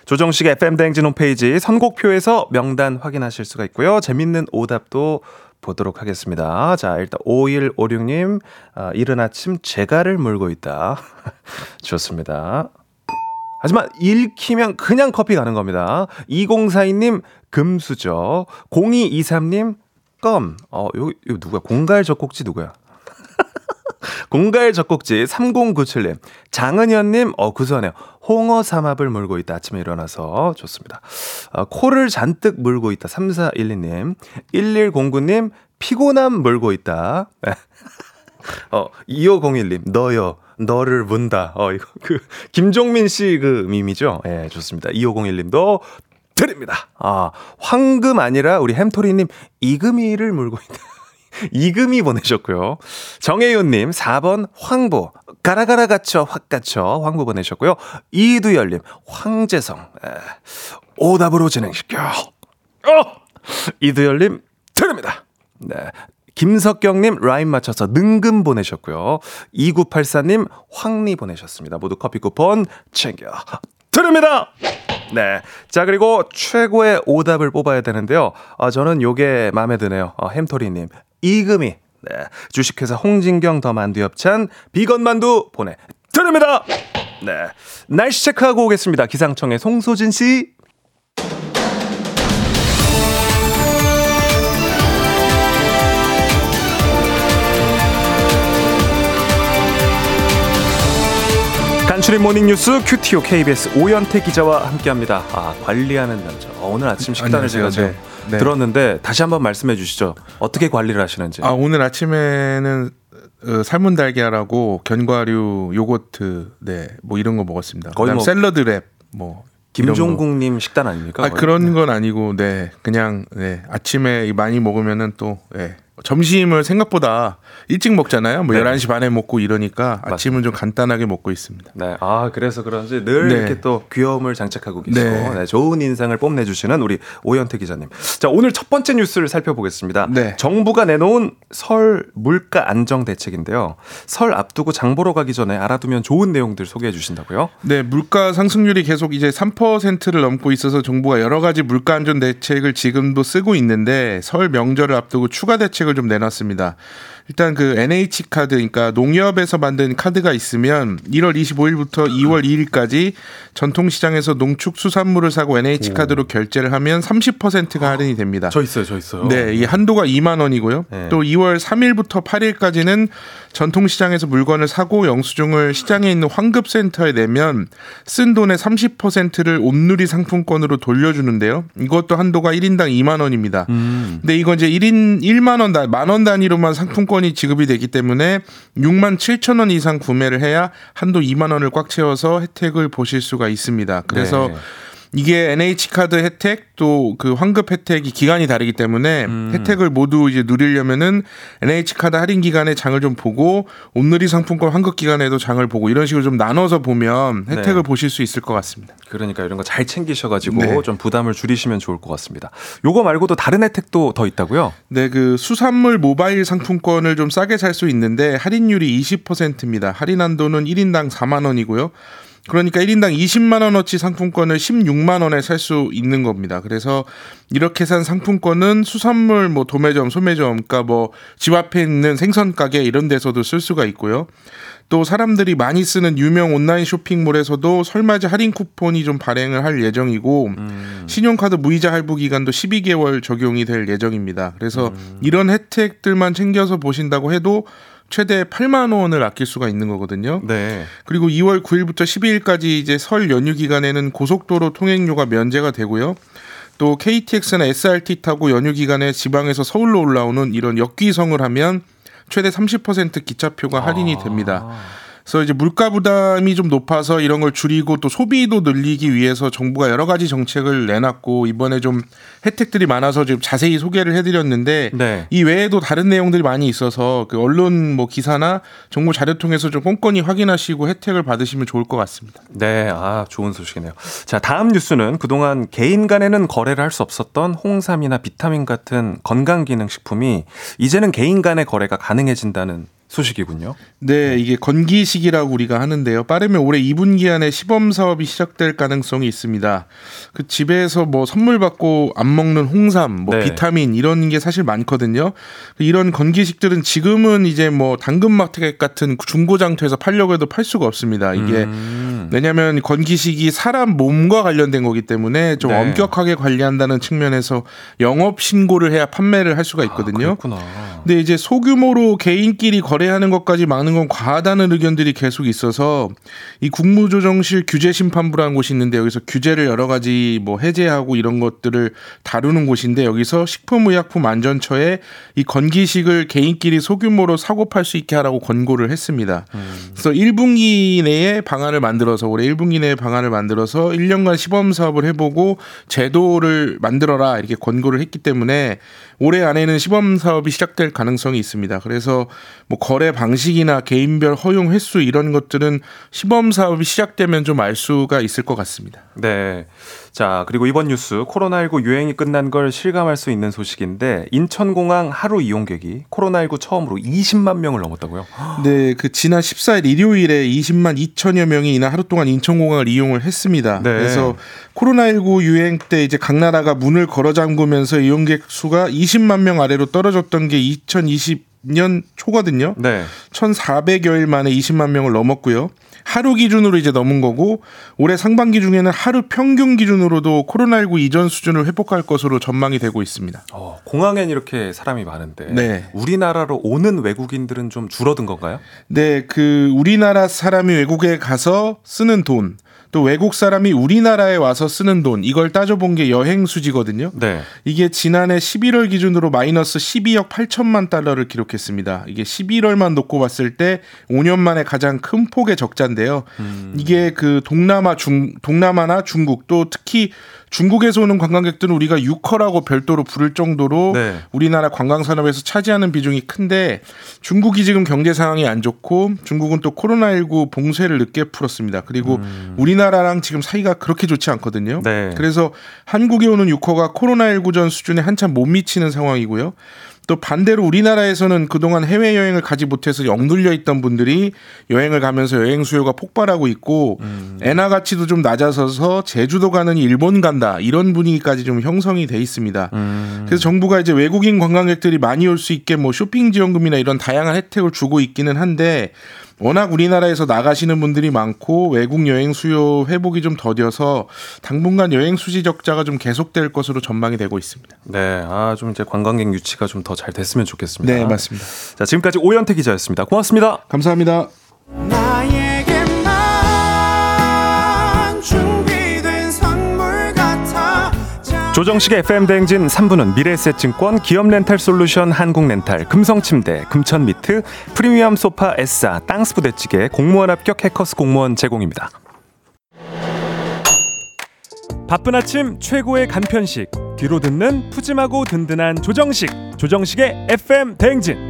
조정식 FM 대행진 홈페이지 선곡표에서 명단 확인하실 수가 있고요. 재밌는 오답도 보도록 하겠습니다. 자, 일단 5156님, 아, 이른 아침 재갈을 물고 있다. 좋습니다. 하지만 읽히면 그냥 커피 가는 겁니다. 2042님 금수저, 0223님 껌. 어, 요, 요 누구야? 공갈 젖꼭지 누구야? 공갈 젖꼭지 3097님, 장은현님, 어, 구수하네요. 홍어 삼합을 물고 있다. 아침에 일어나서 좋습니다. 어, 코를 잔뜩 물고 있다. 3412님, 1109님, 피곤함 물고 있다. 네. 어, 2501님, 너요. 너를 문다. 어, 이거 그 김종민 씨 그 밈이죠. 예, 네, 좋습니다. 2501님도 드립니다. 아, 황금 아니라 우리 햄토리님 이금이를 물고 있다. 이금이 보내셨고요. 정혜윤님 4번 황보 가라가라 갇혀 확 갇혀 황보 보내셨고요. 이두열님 황재성 에, 오답으로 진행시켜. 어! 이두열님 드립니다. 네. 김석경님 라인 맞춰서 능금 보내셨고요. 2984님 황리 보내셨습니다. 모두 커피 쿠폰 챙겨 드립니다. 네. 자, 그리고 최고의 오답을 뽑아야 되는데요. 아, 저는 요게 마음에 드네요. 어, 햄토리님. 이금희. 네. 주식회사 홍진경 더 만두 엽찬 비건 만두 보내드립니다. 네. 날씨 체크하고 오겠습니다. 기상청의 송소진 씨. 간추린 모닝뉴스 큐티오 KBS 오연태 기자와 함께합니다. 아 관리하는 남자. 어, 오늘 아침 식단을 제가 좀 네. 네. 들었는데 다시 한번 말씀해 주시죠. 어떻게 관리를 하시는지. 아 오늘 아침에는 어, 삶은 달걀하고 견과류, 요거트, 네, 뭐 이런 거 먹었습니다. 거의 뭐 샐러드 랩, 뭐 김종국님 식단 아닙니까? 아, 그런 건 아니고, 네, 그냥 네 아침에 많이 먹으면은 또 네, 점심을 생각보다 일찍 먹잖아요. 뭐 네. 11시 반에 먹고 이러니까 아침은 좀 간단하게 먹고 있습니다. 네. 아, 그래서 그런지 늘 네. 이렇게 또 귀여움을 장착하고 계시고 네. 네, 좋은 인상을 뽐내 주시는 우리 오현태 기자님. 자, 오늘 첫 번째 뉴스를 살펴보겠습니다. 네. 정부가 내놓은 설 물가 안정 대책인데요. 설 앞두고 장 보러 가기 전에 알아두면 좋은 내용들 소개해 주신다고요? 네, 물가 상승률이 계속 이제 3%를 넘고 있어서 정부가 여러 가지 물가 안정 대책을 지금도 쓰고 있는데 설 명절을 앞두고 추가 대책을 좀 내놨습니다. 일단 그 NH 카드, 그러니까 농협에서 만든 카드가 있으면 1월 25일부터 2월 2일까지 전통시장에서 농축수산물을 사고 NH 카드로 결제를 하면 30%가 할인이 됩니다. 저 있어요, 저 있어요. 네, 이 한도가 2만 원이고요. 네. 또 2월 3일부터 8일까지는 전통시장에서 물건을 사고 영수증을 시장에 있는 환급센터에 내면 쓴 돈의 30%를 온누리 상품권으로 돌려주는데요. 이것도 한도가 1인당 2만 원입니다. 음. 근데 이건 이제 1인 1만 원, 만 원 단위로만 상품권 상품권이 지급이 되기 때문에 6만 7천 원 이상 구매를 해야 한도 2만 원을 꽉 채워서 혜택을 보실 수가 있습니다. 그래서 네. 이게 NH 카드 혜택 또 그 환급 혜택이 기간이 다르기 때문에 음. 혜택을 모두 이제 누리려면은 NH 카드 할인 기간에 장을 좀 보고 온누리 상품권 환급 기간에도 장을 보고 이런 식으로 좀 나눠서 보면 혜택을 네. 보실 수 있을 것 같습니다. 그러니까 이런 거 잘 챙기셔가지고 네. 좀 부담을 줄이시면 좋을 것 같습니다. 요거 말고도 다른 혜택도 더 있다고요? 네, 그 수산물 모바일 상품권을 좀 싸게 살 수 있는데 할인율이 20%입니다. 할인 한도는 1인당 4만 원이고요. 그러니까 1인당 20만 원어치 상품권을 16만 원에 살 수 있는 겁니다. 그래서 이렇게 산 상품권은 수산물 뭐 도매점, 소매점, 그러니까 뭐 집 앞에 있는 생선 가게 이런 데서도 쓸 수가 있고요. 또 사람들이 많이 쓰는 유명 온라인 쇼핑몰에서도 설맞이 할인 쿠폰이 좀 발행을 할 예정이고 음. 신용카드 무이자 할부 기간도 12개월 적용이 될 예정입니다. 그래서 음. 이런 혜택들만 챙겨서 보신다고 해도 최대 8만 원을 아낄 수가 있는 거거든요. 네. 그리고 2월 9일부터 12일까지 이제 설 연휴 기간에는 고속도로 통행료가 면제가 되고요. 또 KTX나 SRT 타고 연휴 기간에 지방에서 서울로 올라오는 이런 역귀성을 하면 최대 30% 기차표가 할인이 됩니다. 아. 그래서 이제 물가 부담이 좀 높아서 이런 걸 줄이고 또 소비도 늘리기 위해서 정부가 여러 가지 정책을 내놨고 이번에 좀 혜택들이 많아서 지금 자세히 소개를 해드렸는데 네. 이 외에도 다른 내용들이 많이 있어서 그 언론 뭐 기사나 정부 자료 통해서 좀 꼼꼼히 확인하시고 혜택을 받으시면 좋을 것 같습니다. 네, 아 좋은 소식이네요. 자 다음 뉴스는 그동안 개인 간에는 거래를 할 수 없었던 홍삼이나 비타민 같은 건강 기능 식품이 이제는 개인 간의 거래가 가능해진다는 소식이군요. 네, 이게 건기식이라고 우리가 하는데요. 빠르면 올해 2분기 안에 시범 사업이 시작될 가능성이 있습니다. 그 집에서 뭐 선물 받고 안 먹는 홍삼, 뭐 네. 비타민 이런 게 사실 많거든요. 이런 건기식들은 지금은 이제 뭐 당근마켓 같은 중고장터에서 팔려고 해도 팔 수가 없습니다. 이게 음. 왜냐하면 건기식이 사람 몸과 관련된 거기 때문에 좀 네. 엄격하게 관리한다는 측면에서 영업 신고를 해야 판매를 할 수가 있거든요. 아, 그렇구나. 근데 이제 소규모로 개인끼리 거래하는 것까지 막는 건 과하다는 의견들이 계속 있어서 이 국무조정실 규제심판부라는 곳이 있는데 여기서 규제를 여러 가지 뭐 해제하고 이런 것들을 다루는 곳인데 여기서 식품의약품안전처에 이 건기식을 개인끼리 소규모로 사고 팔 수 있게 하라고 권고를 했습니다. 그래서 1분기 내에 방안을 만들어서 올해 1분기 내에 방안을 만들어서 1년간 시범 사업을 해보고 제도를 만들어라 이렇게 권고를 했기 때문에 올해 안에는 시범 사업이 시작될 가능성이 있습니다. 그래서 뭐 거래 방식이나 개인별 허용 횟수 이런 것들은 시범 사업이 시작되면 좀 알 수가 있을 것 같습니다. 네. 자, 그리고 이번 뉴스 코로나19 유행이 끝난 걸 실감할 수 있는 소식인데 인천공항 하루 이용객이 코로나19 처음으로 20만 명을 넘었다고요? 네, 그 지난 14일 일요일에 20만 2천여 명이 이날 하루 동안 인천공항을 이용을 했습니다. 네. 그래서 코로나19 유행 때 이제 각 나라가 문을 걸어 잠그면서 이용객 수가 20만 명 아래로 떨어졌던 게 2020 년 초거든요. 네. 1,400여일 만에 20만 명을 넘었고요. 하루 기준으로 이제 넘은 거고 올해 상반기 중에는 하루 평균 기준으로도 코로나19 이전 수준을 회복할 것으로 전망이 되고 있습니다. 어, 공항엔 이렇게 사람이 많은데 네. 우리나라로 오는 외국인들은 좀 줄어든 건가요? 네, 그 우리나라 사람이 외국에 가서 쓰는 돈, 또 외국 사람이 우리나라에 와서 쓰는 돈, 이걸 따져본 게 여행 수지거든요. 네. 이게 지난해 11월 기준으로 마이너스 12억 8천만 달러를 기록했습니다. 이게 11월만 놓고 봤을 때 5년 만에 가장 큰 폭의 적자인데요. 이게 그 동남아 중 동남아나 중국 또 특히 중국에서 오는 관광객들은 우리가 유커라고 별도로 부를 정도로 네. 우리나라 관광 산업에서 차지하는 비중이 큰데 중국이 지금 경제 상황이 안 좋고 중국은 또 코로나19 봉쇄를 늦게 풀었습니다. 그리고 우리나라랑 지금 사이가 그렇게 좋지 않거든요. 네. 그래서 한국에 오는 유커가 코로나19 전 수준에 한참 못 미치는 상황이고요. 또 반대로 우리나라에서는 그동안 해외 여행을 가지 못해서 억눌려 있던 분들이 여행을 가면서 여행 수요가 폭발하고 있고 엔화 가치도 좀 낮아서서 제주도 가느니 일본 간다 이런 분위기까지 좀 형성이 돼 있습니다. 그래서 정부가 이제 외국인 관광객들이 많이 올 수 있게 뭐 쇼핑 지원금이나 이런 다양한 혜택을 주고 있기는 한데 워낙 우리나라에서 나가시는 분들이 많고 외국 여행 수요 회복이 좀 더뎌서 당분간 여행 수지 적자가 좀 계속될 것으로 전망이 되고 있습니다. 네. 아, 좀 이제 관광객 유치가 좀 더 잘 됐으면 좋겠습니다. 네, 맞습니다. 자, 지금까지 오현태 기자였습니다. 고맙습니다. 감사합니다. 조정식의 FM 대행진 3부는 미래에셋증권, 기업렌탈솔루션 한국렌탈, 금성침대, 금천미트, 프리미엄 소파 에싸, 땅스부대찌개, 공무원 합격 해커스 공무원 제공입니다. 바쁜 아침 최고의 간편식, 뒤로 듣는 푸짐하고 든든한 조정식, 조정식의 FM 대행진.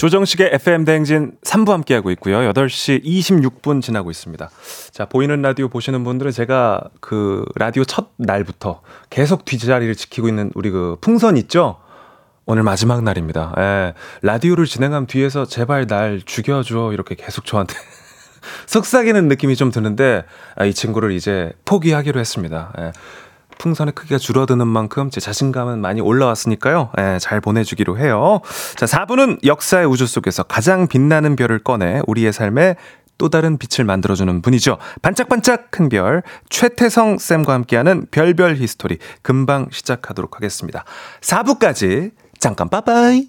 조정식의 FM 대행진 3부 함께하고 있고요. 8시 26분 지나고 있습니다. 자, 보이는 라디오 보시는 분들은 제가 그 라디오 첫 날부터 계속 뒷자리를 지키고 있는 우리 그 풍선 있죠? 오늘 마지막 날입니다. 예. 라디오를 진행한 뒤에서 제발 날 죽여줘. 이렇게 계속 저한테 속삭이는 느낌이 좀 드는데 아, 이 친구를 이제 포기하기로 했습니다. 예. 풍선의 크기가 줄어드는 만큼 제 자신감은 많이 올라왔으니까요. 예, 잘 보내주기로 해요. 자, 4부는 역사의 우주 속에서 가장 빛나는 별을 꺼내 우리의 삶에 또 다른 빛을 만들어주는 분이죠. 반짝반짝 큰 별, 최태성 쌤과 함께하는 별별 히스토리 금방 시작하도록 하겠습니다. 4부까지 잠깐 빠빠이.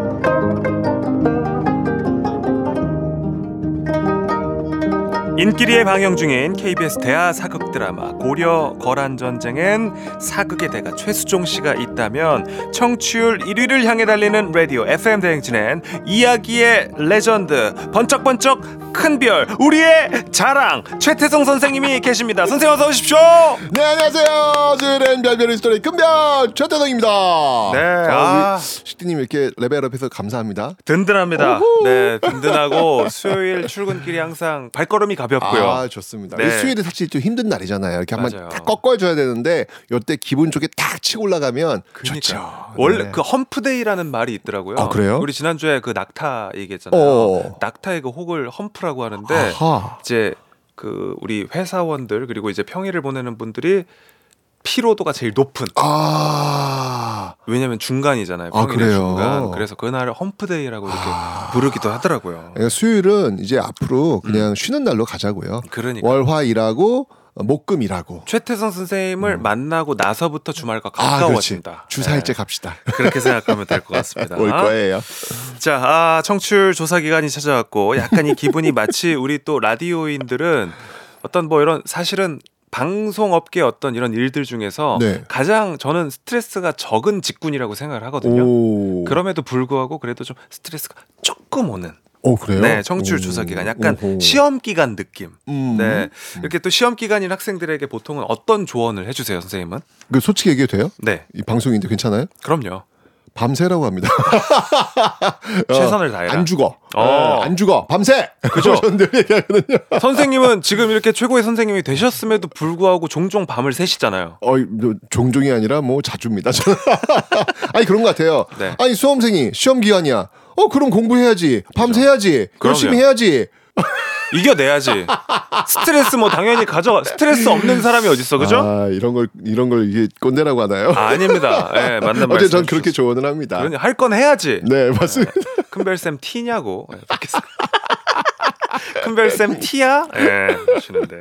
인기리에 방영 중인 KBS 대하 사극 드라마 고려 거란 전쟁엔 사극의 대가 최수종 씨가 있다면 청취율 1위를 향해 달리는 라디오 FM 대행진엔 이야기의 레전드 번쩍번쩍 큰 별 우리의 자랑 최태성 선생님이 계십니다. 선생님 어서 오십시오. 네 안녕하세요. 저는 별별 히스토리 큰별 최태성입니다. 네, 아, 아. 식디님 이렇게 level up해서 감사합니다. 든든합니다. 네, 든든하고 수요일 출근길이 항상 발걸음이 가볍 고요. 아 좋습니다. 네. 수요일에 사실 좀 힘든 날이잖아요. 이렇게 한번. 딱 꺾어줘야 되는데 이때 기분 좋게 딱 치고 올라가면 그러니까요. 좋죠. 원래 네. 그 hump day라는 말이 있더라고요. 아, 그래요? 우리 지난주에 그 낙타 얘기했잖아요. 어. 낙타의 그 혹을 hump라고 하는데 아하. 이제 그 우리 회사원들 그리고 이제 평일을 보내는 분들이 피로도가 제일 높은 아 왜냐면 중간이잖아요. 아, 그래요? 중간. 그래서 그날을 험프데이라고 이렇게 부르기도 하더라고요. 그러니까 수요일은 이제 앞으로 그냥 쉬는 날로 가자고요. 음. 그러니까 월화 일하고 어, 목금 일하고. 최태성 선생님을 만나고 나서부터 주말과 아. 가까워진다. 주사일째 네. 갑시다. 그렇게 생각하면 될 것 같습니다. 올 거예요. 자, 아, 청취율 조사 기간이 찾아왔고 약간 이 기분이 마치 우리 또 라디오인들은 어떤 뭐 이런 사실은 방송업계 어떤 이런 일들 중에서 네. 가장 저는 스트레스가 적은 직군이라고 생각을 하거든요. 오. 그럼에도 불구하고 그래도 좀 스트레스가 조금 오는 오 그래요? 네, 청취율 오. 조사 기간 약간 오호. 시험 기간 느낌. 음. 네. 이렇게 또 시험 기간인 학생들에게 보통은 어떤 조언을 해 주세요, 선생님은? 그 솔직히 얘기해도 돼요? 네. 이 방송인데 괜찮아요? 그럼요. 밤새라고 합니다. 어, 최선을 다해라. 안 죽어. 어. 어, 안 죽어. 밤새. 그죠? 선생님은 지금 이렇게 최고의 선생님이 되셨음에도 불구하고 종종 밤을 새시잖아요. 어, 뭐, 종종이 아니라 뭐 자주입니다. 아니 그런 것 같아요. 네. 아니 수험생이 시험 기간이야. 어 그럼 공부해야지. 밤새야지. 그럼요. 열심히 해야지. 이겨내야지. 스트레스 뭐 당연히 가져. 스트레스 없는 사람이 어디 있어, 그죠? 아 이런 걸 이런 걸 이게 꼰대라고 하나요? 아, 닙니다 예, 맞는 말씀. 어제 전 그렇게 조언을 합니다. 그러니 할건 해야지. 네 맞습니다. 큰별쌤 티냐고. 예, 밖에서. 큰별쌤 티야? 예, 하시는데.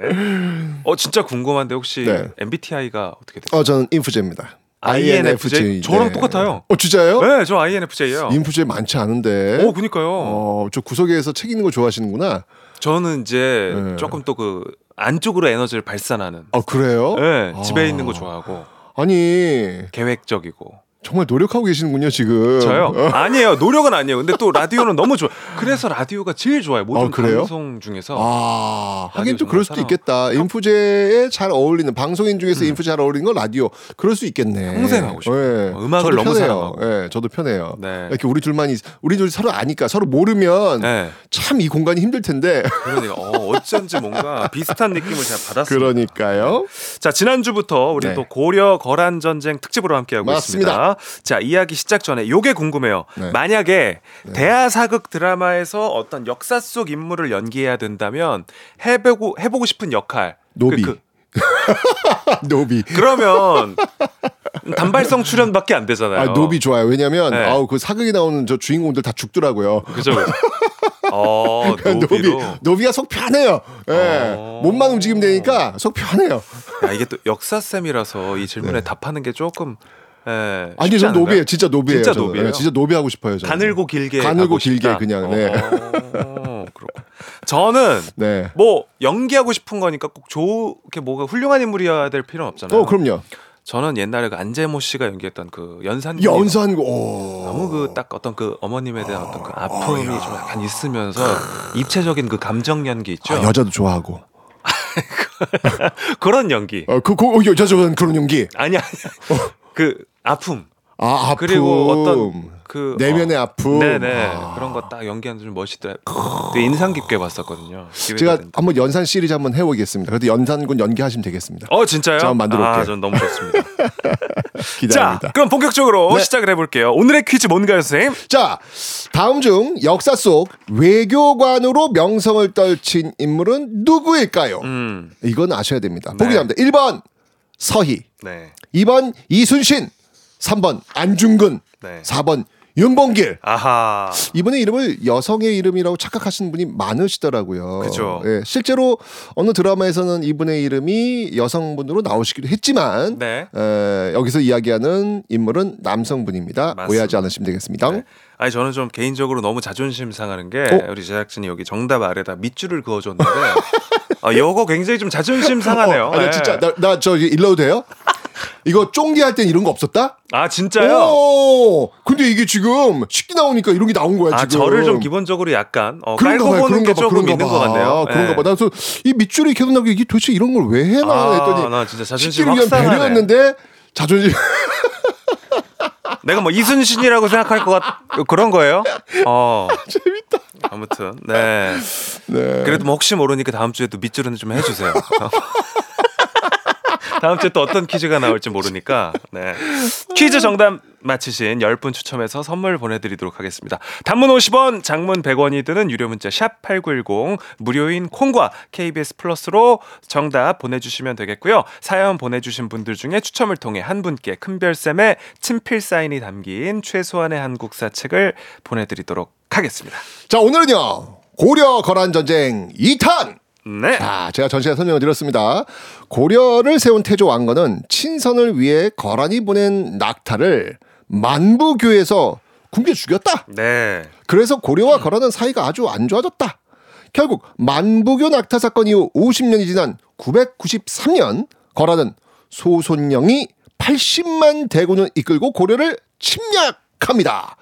어, 진짜 궁금한데 혹시 네. MBTI가 어떻게 되세요? 어 저는 인프제입니다. INFJ? 저랑 네. 똑같아요. 어 진짜요? 네, 저 INFJ예요. 인프제 많지 않은데. 오, 그니까요. 어, 저 구석에서 책 읽는 거 좋아하시는구나. 저는 이제 네. 조금 또 그 안쪽으로 에너지를 발산하는. 아, 그래요? 네, 집에 아. 있는 거 좋아하고 아니, 계획적이고. 정말 노력하고 계시는군요, 지금. 저요? 아니에요. 노력은 아니에요. 근데 또 라디오는 너무 좋아. 그래서 라디오가 제일 좋아요. 모든 아, 그래요? 방송 중에서. 아, 하긴 또 그럴 수도 정말 있겠다. 인프제에 잘 어울리는 방송인 중에서 인프제 잘 어울리는 건 라디오. 그럴 수 있겠네. 평생 하고 싶어요. 예. 음악을 저도 너무 편해요. 사랑하고. 예, 저도 편해요. 네. 이렇게 우리 둘만이 우리 둘 서로 아니까 서로 모르면 네. 참이 공간이 힘들 텐데. 그러니까 어, 어쩐지 뭔가 비슷한 느낌을 제가 받았습니다. 그러니까요. 자 지난주부터 우리 네. 또 고려 거란 전쟁 특집으로 함께하고 맞습니다. 있습니다. 자 이야기 시작 전에 요게 궁금해요. 네. 만약에 대하 사극 드라마에서 어떤 역사 속 인물을 연기해야 된다면 해보고 해보고 싶은 역할 노비. 그, 노비. 그, 러면 단발성 출연밖에 안 되잖아요. 아, 노비 좋아요. 왜냐면 네. 아우 그 사극에 나오는 저 주인공들 다 죽더라고요. 그죠. 어 노비 노비로. 노비가 속 편해요. 예. 어. 몸만 움직이면 되니까 속 편해요. 야, 이게 또 역사 쌤이라서 이 질문에 답하는 게 조금 예, 네. 아니 전? 노비예요. 진짜 노비예요. 진짜. 노비예요? 예, 진짜 노비 하고 싶어요. 저는. 가늘고 길게 가늘고 길게 싶다. 그냥, 네. 어, 그렇군. 저는 네. 뭐 연기하고 싶은 거니까 꼭 좋게 뭐가 훌륭한 인물이어야 될 필요는 없잖아요. 어 그럼요. 저는 옛날에 그 안재모 씨가 연기했던 그 연산 연산고. 오. 너무 그 딱 어떤 그 어머님에 대한 어떤 그 아픔이 좀 약간 있으면서 입체적인 그 감정 연기 있죠. 아, 여자도 좋아하고. 그런 연기. 어, 그, 그 어, 여자 좋아하는 그런 연기. 아니 아니. 그 아픔. 아, 아픔. 그리고 어떤 그 내면의 어, 아픔. 네네 아. 그런 거 딱 연기하는 좀 멋있더라. 되게 인상 깊게 봤었거든요. 제가 된다. 한번 연산 시리즈 한번 해보겠습니다. 그래도 연산군 연기하시면 되겠습니다. 어 진짜요? 자, 한번 만들어 볼게요. 아, 전 너무 좋습니다. 기대합니다. 자, 그럼 본격적으로 네. 시작을 해볼게요. 오늘의 퀴즈 뭔가요, 선생님? 자, 다음 중 역사 속 외교관으로 명성을 떨친 인물은 누구일까요? 음, 이건 아셔야 됩니다. 네. 보기 나옵니다. 1번 서희, 네, 2번 이순신, 3번 안중근, 네. 4번 윤봉길. 아하. 이분의 이름을 여성의 이름이라고 착각하시는 분이 많으시더라고요. 그죠. 예, 실제로 어느 드라마에서는 이분의 이름이 여성분으로 나오시기도 했지만 네. 에, 여기서 이야기하는 인물은 남성분입니다. 맞습니다. 오해하지 않으시면 되겠습니다. 네. 아니 저는 좀 개인적으로 너무 자존심 상하는 게 어? 우리 제작진이 여기 정답 아래다 밑줄을 그어줬는데 아, 이거 굉장히 좀 자존심 상하네요. 어, 아, 나 네. 진짜 나, 나 저기 일러도 돼요? 이거 쫑디 할 땐 이런 거 없었다? 아 진짜요? 오, 근데 이게 지금 쉽게 나오니까 이런 게 나온 거야 아 지금. 저를 좀 기본적으로 약간 어, 그런가 깔고 봐요. 보는 게 그런가 봐. 조금 그런가 있는 봐. 것 같네요. 그런가 네. 봐. 나서 이 밑줄이 계속 나오게 이게 도대체 이런 걸 왜 해나 아, 했더니 나 진짜 자존심 위한. 배려였는데 자존심 내가 뭐 이순신이라고 생각할 것 같 그런 거예요? 어. 재밌다. 아무튼 네. 네. 그래도 뭐 혹시 모르니까 다음 주에 도 밑줄은 좀 해주세요. 다음 주에 또 어떤 퀴즈가 나올지 모르니까 네. 퀴즈 정답 맞히신 10분 추첨해서 선물 보내드리도록 하겠습니다. 단문 50원, 장문 100원이 드는 유료 문자 샵 8910 무료인 콩과 KBS 플러스로 정답 보내주시면 되겠고요. 사연 보내주신 분들 중에 추첨을 통해 한 분께 큰별쌤의 친필 사인이 담긴 최소한의 한국사 책을 보내드리도록 하겠습니다. 자 오늘은요 고려 거란 전쟁 2탄. 네. 자 제가 전 시간 설명을 드렸습니다. 고려를 세운 태조 왕건은 친선을 위해 거란이 보낸 낙타를 만부교에서 굶겨 죽였다. 네. 그래서 고려와 거란은 사이가 아주 안 좋아졌다. 결국 만부교 낙타 사건 이후 50년이 지난 993년 거란은 소손영이 80만 대군을 이끌고 고려를 침략 합니다.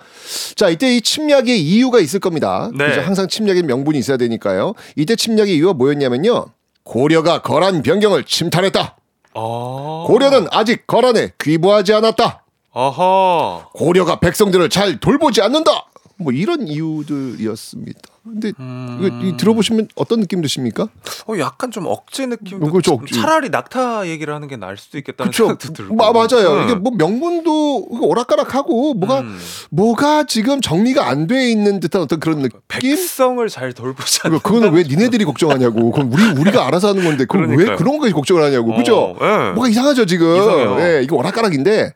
자, 이때 이 침략의 이유가 있을 겁니다. 네. 그죠? 항상 침략의 명분이 있어야 되니까요. 이때 침략의 이유가 뭐였냐면요. 고려가 거란 변경을 침탈했다. 어. 고려는 아직 거란에 귀부하지 않았다. 어허. 고려가 백성들을 잘 돌보지 않는다. 뭐 이런 이유들이었습니다. 근데 음. 들어보시면 어떤 느낌 드십니까? 어, 약간 좀 억제 느낌도 어, 그렇죠, 좀 억지. 차라리 낙타 얘기를 하는 게 나을 수도 있겠다는 그렇죠. 생각도 들고. 마, 맞아요. 음. 이게 뭐 명분도 오락가락하고 뭐가 음. 뭐가 지금 정리가 안 돼 있는 듯한 어떤 그런 느낌. 백성을 잘 그거 그거는 왜 니네들이 걱정하냐고. 그건 우리 우리가 알아서 하는 건데 그걸 왜. 그런 거까지 걱정을 하냐고. 그죠? 어, 예. 뭐가 이상하죠 지금. 이상해요. 예, 이거 오락가락인데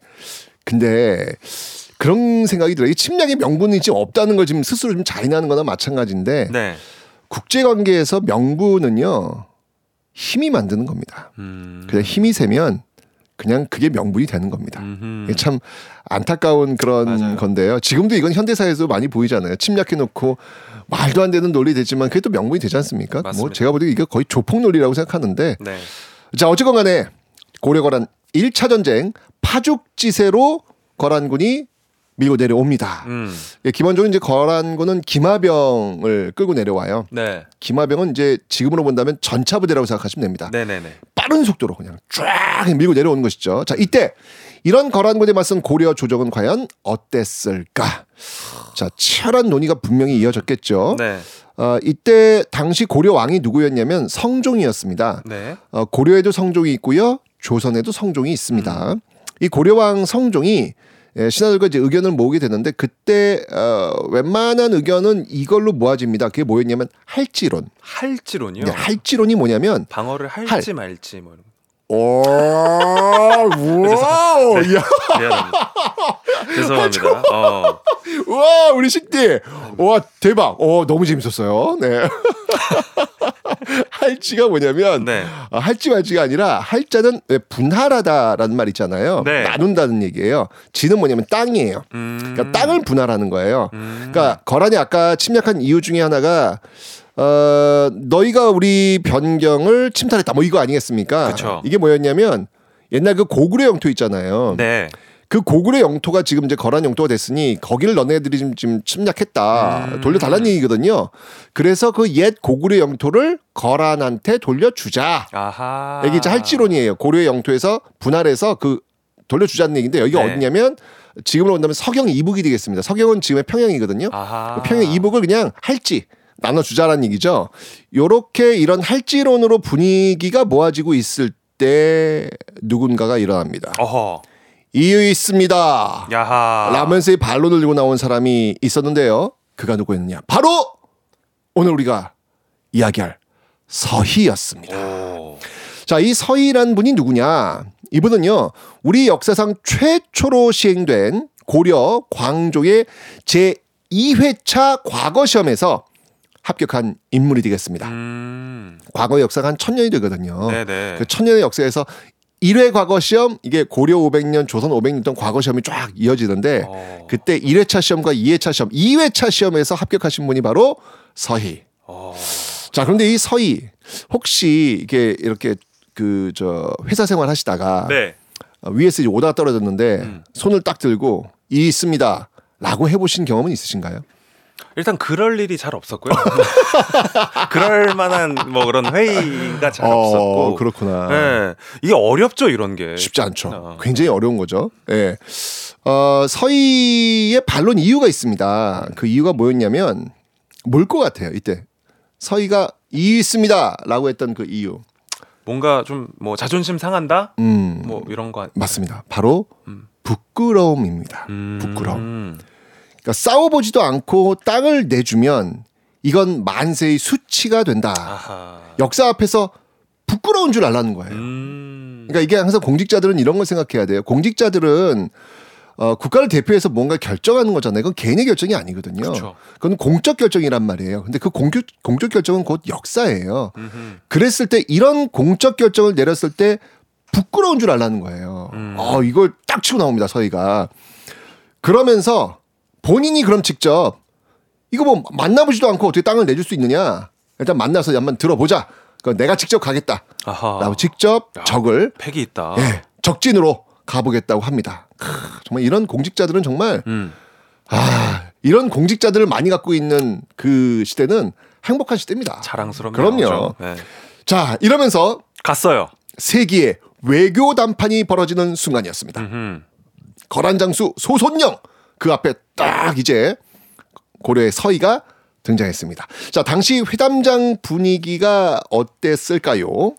근데 그런 생각이 들어요. 이 침략의 명분이 지금 없다는 걸 지금 스스로 좀 자인하는 거나 마찬가지인데 네. 국제 관계에서 명분은요 힘이 만드는 겁니다. 음. 그냥 힘이 세면 그냥 그게 명분이 되는 겁니다. 음흠. 참 안타까운 그런 맞아요. 건데요. 지금도 이건 현대사에서 많이 보이잖아요. 침략해놓고 말도 안 되는 논리 되지만 그게 또 명분이 되지 않습니까? 뭐 맞습니다. 제가 보기에 이게 거의 조폭 논리라고 생각하는데 네. 자 어쨌건 간에 고려거란 1차 전쟁 파죽지세로 거란군이 밀고 내려옵니다. 음. 예, 기본적으로 이제 거란군은 기마병을 끌고 내려와요. 네. 기마병은 이제 지금으로 본다면 전차 부대라고 생각하시면 됩니다. 네, 네, 네. 빠른 속도로 그냥 쫙 밀고 내려오는 것이죠. 자, 이때 이런 거란군에 맞선 고려 조정은 과연 어땠을까? 자, 치열한 논의가 분명히 이어졌겠죠. 네. 어, 이때 당시 고려 왕이 누구였냐면 성종이었습니다. 네. 어, 고려에도 성종이 있고요. 조선에도 성종이 있습니다. 이 고려왕 성종이 예, 신하들과 이제 의견을 모으게 되는데 그때 어, 웬만한 의견은 이걸로 모아집니다. 그게 뭐였냐면 할지론. 할지론이요. 네, 할지론이 뭐냐면 방어를 할지 말지 뭐 이런. 오, wow, 야, 미안합니다. 죄송합니다. 어. 와, 우리 식디, 와 대박, 어 너무 재밌었어요. 네. 할지가 뭐냐면 네. 아, 할지 말지가 아니라 할자는 왜 분할하다라는 말 있잖아요. 네. 나눈다는 얘기예요. 지는 뭐냐면 땅이에요. 음. 그러니까 땅을 분할하는 거예요. 음. 그러니까 거란이 아까 침략한 이유 중에 하나가 어 너희가 우리 변경을 침탈했다 뭐 이거 아니겠습니까? 그쵸. 이게 뭐였냐면 옛날 그 고구려 영토 있잖아요. 네. 그 고구려 영토가 지금 이제 거란 영토가 됐으니 거기를 너네들이 지금, 지금 침략했다 음. 돌려달라는 얘기거든요. 그래서 그 옛 고구려 영토를 거란한테 돌려주자. 아하. 이게 이제 할지론이에요. 고려의 영토에서 분할해서 그 돌려주자는 얘기인데 여기가 네. 어디냐면 지금으로 본다면 서경 이북이 되겠습니다. 서경은 지금의 평양이거든요. 아하. 그 평양 이북을 그냥 할지 나눠주자라는 얘기죠. 요렇게 이런 할지론으로 분위기가 모아지고 있을 때 누군가가 일어납니다. 어허. 이유 있습니다. 야하. 라면스의 반론을 들고 나온 사람이 있었는데요. 그가 누구였느냐? 바로 오늘 우리가 이야기할 서희였습니다. 오. 자, 이 서희란 분이 누구냐? 이분은요, 우리 역사상 최초로 시행된 고려 광조의 제 2회차 과거 시험에서 합격한 인물이 되겠습니다. 음. 과거 역사가 한 천년이 되거든요. 네네. 그 천년의 역사에서 1회 과거 시험 이게 고려 500년, 조선 500년 동안 과거 시험이 쫙 이어지는데 어. 그때 1회차 시험과 2회차 시험, 2회차 시험에서 합격하신 분이 바로 서희. 어. 자, 그런데 이 서희 혹시 이게 이렇게 그 저 회사 생활 하시다가 네. 어, 위에서 오다가 떨어졌는데 음. 손을 딱 들고 이 있습니다. 라고 해보신 경험은 있으신가요? 일단 그럴 일이 잘 없었고요. 그럴 만한 뭐 그런 회의가 잘 없었고. 어, 그렇구나. 네. 이게 어렵죠, 이런 게. 쉽지 않죠. 어. 굉장히 어려운 거죠. 예. 어, 서희의 반론 이유가 있습니다. 그 이유가 뭐였냐면 뭘 것 같아요, 이때. 서희가 이유 있습니다. 라고 했던 그 이유. 뭔가 좀 뭐 자존심 상한다? 음, 뭐 이런 거. 아니- 맞습니다. 바로 음. 부끄러움입니다. 음. 부끄러움. 그러니까 싸워보지도 않고 땅을 내주면 이건 만세의 수치가 된다. 아하. 역사 앞에서 부끄러운 줄 알라는 거예요. 음. 그러니까 이게 항상 공직자들은 이런 걸 생각해야 돼요. 공직자들은 어, 국가를 대표해서 뭔가 결정하는 거잖아요. 그건 개인의 결정이 아니거든요. 그렇죠. 그건 공적 결정이란 말이에요. 근데 그 공적, 공적 결정은 곧 역사예요. 음흠. 그랬을 때 이런 공적 결정을 내렸을 때 부끄러운 줄 알라는 거예요. 음. 어, 이걸 딱 치고 나옵니다, 서희가. 그러면서 본인이 그럼 직접 이거 뭐 만나보지도 않고 어떻게 땅을 내줄 수 있느냐? 일단 만나서 한번 들어보자. 그 내가 직접 가겠다. 아하. 라고 직접 야. 적을 팩이 있다. 예, 적진으로 가보겠다고 합니다. 크, 정말 이런 공직자들은 정말 음. 아 이런 공직자들을 많이 갖고 있는 그 시대는 행복한 시대입니다. 자랑스럽네요. 그럼요. 네. 자 이러면서 갔어요. 세기의 외교 단판이 벌어지는 순간이었습니다. 음흠. 거란장수 소손영 그 앞에 딱 이제 고려의 서희가 등장했습니다. 자 당시 회담장 분위기가 어땠을까요?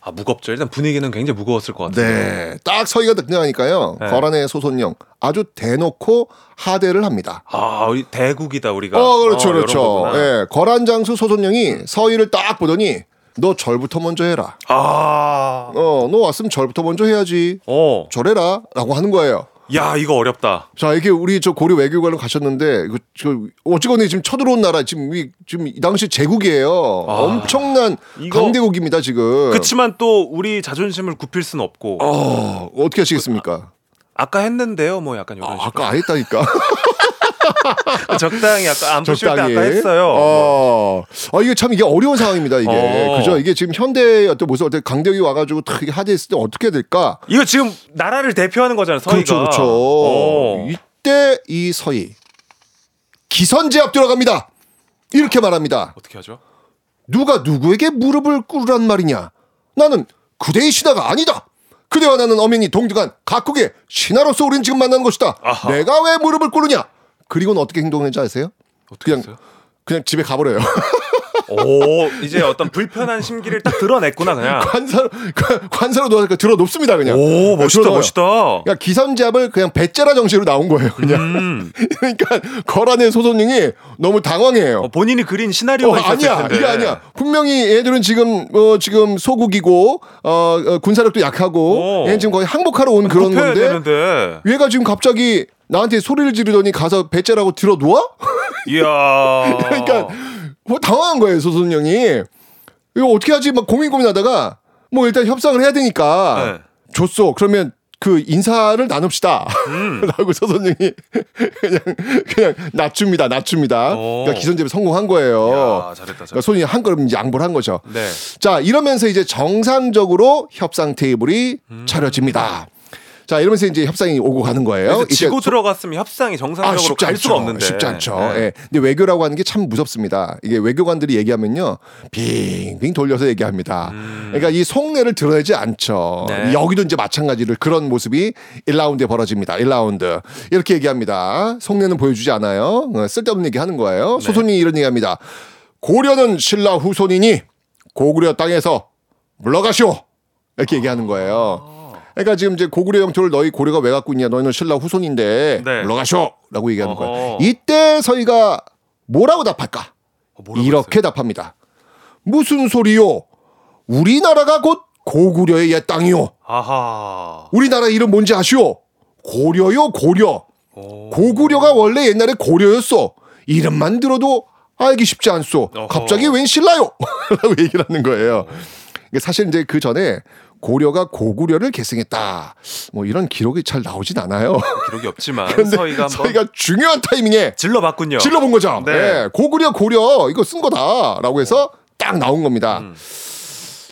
아 무겁죠. 일단 분위기는 굉장히 무거웠을 것 같아요. 네, 딱 서희가 등장하니까요. 네. 거란의 소손영 아주 대놓고 하대를 합니다. 아 우리 대국이다 우리가. 어, 그렇죠, 어, 그렇죠. 예, 거란 장수 소손영이 서희를 딱 보더니 너 절부터 먼저 해라. 아. 어, 너 왔으면 절부터 먼저 해야지. 어. 절해라 라고 하는 거예요. 야 이거 어렵다. 자, 이게 우리 저 고려 외교관을 가셨는데 그, 저 어찌거나 지금 쳐들어온 나라 지금 이 지금 이 당시 제국이에요. 아, 엄청난 이거- 강대국입니다 지금. 그렇지만 또 우리 자존심을 굽힐 수는 없고. 어, 어떻게 하시겠습니까? 아까 했는데요. 뭐 약간 이런 아, 식으로. 아까 안 했다니까. 적당히 아까 안 부실 때 적당히. 아까 했어요. 어. 아 이게 참 이게 어려운 상황입니다 이게. 어. 그죠? 이게 지금 현대의 어떤 모습 어떤 강대국이 와가지고 탁 이게 하대했을 때 어떻게 될까? 이거 지금 나라를 대표하는 거잖아요. 서희가. 그렇죠, 그렇죠. 어. 이때 이 서희 기선제압 들어갑니다. 이렇게 말합니다. 어떻게 하죠? 누가 누구에게 무릎을 꿇으란 말이냐? 나는 그대의 신하가 아니다. 그대와 나는 엄연히 동등한 각국의 신하로서 우리는 지금 만나는 것이다. 아하. 내가 왜 무릎을 꿇느냐? 그리고는 어떻게 행동했는지 아세요? 어떻게 그냥 했어요? 그냥 집에 가버려요. 오 이제 어떤 불편한 심기를 딱 드러냈구나 그냥. 관사로 관사로 누워서 들어 높습니다 그냥. 오 멋있다 들어놓아요. 멋있다. 그러니까 기선제압을 그냥 배째라 정신으로 나온 거예요 그냥. 음. 그러니까 거란의 소손님이 너무 당황해요. 어, 본인이 그린 시나리오가 어, 아니야 텐데. 이게 아니야. 분명히 얘들은 지금 어 지금 소국이고 어, 어, 군사력도 약하고 오. 얘는 지금 거의 항복하러 온 그런 건데 되는데. 얘가 지금 갑자기 나한테 소리를 지르더니 가서 배째라고 들어 누워? 이야. 그러니까 뭐 당황한 거예요 소손령이. 이거 어떻게 하지 막 고민 고민하다가 뭐 일단 협상을 해야 되니까 네. 줬어. 그러면 그 인사를 나눕시다. 음. 라고 서선영이 그냥 그냥 낮춥니다. 낮춥니다. 오. 그러니까 기선제압에 성공한 거예요. 야, 잘했다 그러니까 잘했다. 손이 한 걸음 이제 양보를 한 거죠. 네. 자 이러면서 이제 정상적으로 협상 테이블이 차려집니다. 자 이러면서 이제 협상이 오고 가는 거예요. 지고 소- 들어갔으면 협상이 정상적으로 아, 갈 않죠. 수가 없는데. 쉽지 않죠. 네. 예. 근데 외교라고 하는 게 참 무섭습니다. 이게 외교관들이 얘기하면요, 빙빙 돌려서 얘기합니다. 그러니까 이 속내를 드러내지 않죠. 음. 네. 여기도 이제 마찬가지로 그런 모습이 1라운드에 벌어집니다. 1라운드 이렇게 얘기합니다. 속내는 보여주지 않아요. 어, 쓸데없는 얘기 하는 거예요. 네. 소손이 이런 얘기합니다. 고려는 신라 후손이니 고구려 땅에서 물러가시오. 이렇게 얘기하는 거예요. 그러니까 지금 이제 고구려 영토를 너희 고려가 왜 갖고 있냐? 너희는 신라 후손인데 네. 물러가쇼라고 얘기하는 어허. 거예요. 이때 서희가 뭐라고 답할까? 어, 뭐라고 이렇게 답합니다. 무슨 소리요? 우리나라가 곧 고구려의 옛 땅이요. 아하. 우리나라 이름 뭔지 아시오? 고려요, 고려. 고구려가 원래 옛날에 고려였어. 이름만 들어도 알기 쉽지 않소. 어허. 갑자기 웬 신라요? 라고 얘기를 하는 거예요. 이게 사실 이제 그 전에 고려가 고구려를 계승했다. 뭐 이런 기록이 잘 나오진 않아요. 기록이 없지만 서희가 한번 서희가 중요한 타이밍에 질러봤군요. 질러본 거죠. 네. 네. 고구려 고려 이거 쓴 거다라고 해서 딱 나온 겁니다. 음.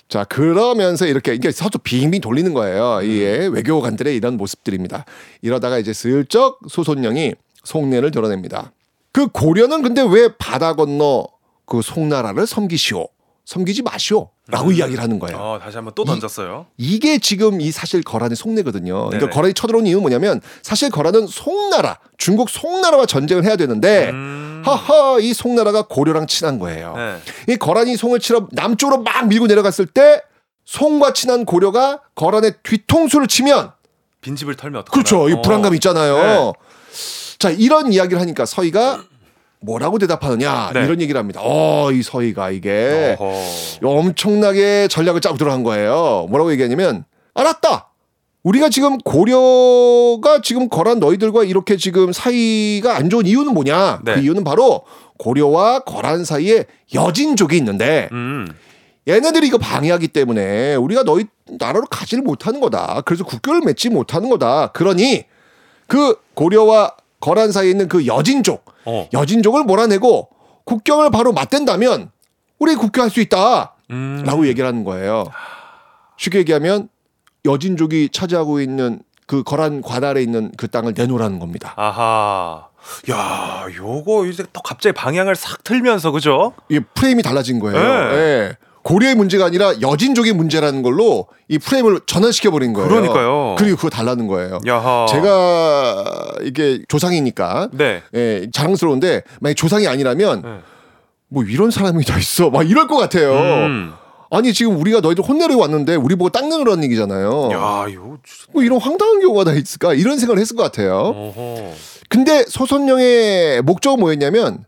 자 그러면서 이렇게 이게 서로 빙빙 돌리는 거예요. 이게 외교관들의 이런 모습들입니다. 이러다가 이제 슬쩍 소손령이 속내를 드러냅니다. 그 고려는 근데 왜 바다 건너 그 송나라를 섬기시오? 섬기지 마시오.라고 이야기를 하는 거예요. 어, 다시 한번 또 던졌어요. 이 게 지금 이 사실 거란의 속내거든요. 그러니까 거란이 쳐들어온 이유는 뭐냐면 사실 거란은 송나라, 중국 송나라와 전쟁을 해야 되는데 음. 하하 이 송나라가 고려랑 친한 거예요. 네. 이 거란이 송을 치러 남쪽으로 막 밀고 내려갔을 때 송과 친한 고려가 거란의 뒤통수를 치면 빈집을 털면 어떡하나. 그렇죠. 이 어. 불안감이 있잖아요. 네. 자 이런 이야기를 하니까 서희가 뭐라고 대답하느냐 네. 이런 얘기를 합니다. 어, 이 서희가 이게 어허. 엄청나게 전략을 짜고 들어간 거예요. 뭐라고 얘기하냐면 알았다. 우리가 지금 고려가 지금 거란 너희들과 이렇게 지금 사이가 안 좋은 이유는 뭐냐? 네. 그 이유는 바로 고려와 거란 사이에 여진족이 있는데 음. 얘네들이 이거 방해하기 때문에 우리가 너희 나라로 가지를 못하는 거다. 그래서 국교를 맺지 못하는 거다. 그러니 그 고려와 거란 사이에 있는 그 여진족, 어. 여진족을 몰아내고 국경을 바로 맞댄다면 우리 국교할 수 있다. 음. 라고 얘기를 하는 거예요. 쉽게 얘기하면 여진족이 차지하고 있는 그 거란 관할에 있는 그 땅을 내놓으라는 겁니다. 아하. 야, 요거 이제 또 갑자기 방향을 싹 틀면서 그죠? 이게 프레임이 달라진 거예요. 네. 예. 고려의 문제가 아니라 여진족의 문제라는 걸로 이 프레임을 전환시켜 버린 거예요. 그러니까요. 그리고 그거 달라는 거예요. 야하. 제가 이게 조상이니까 네. 예, 자랑스러운데 만약 조상이 아니라면 네. 뭐 이런 사람이 다 있어 막 이럴 것 같아요. 음. 아니 지금 우리가 너희들 혼내려고 왔는데 우리 보고 땅 내놓으라는 얘기잖아요. 야, 요 진짜. 뭐 이런 황당한 경우가 다 있을까 이런 생각을 했을 것 같아요. 어허. 근데 소선령의 목적은 뭐였냐면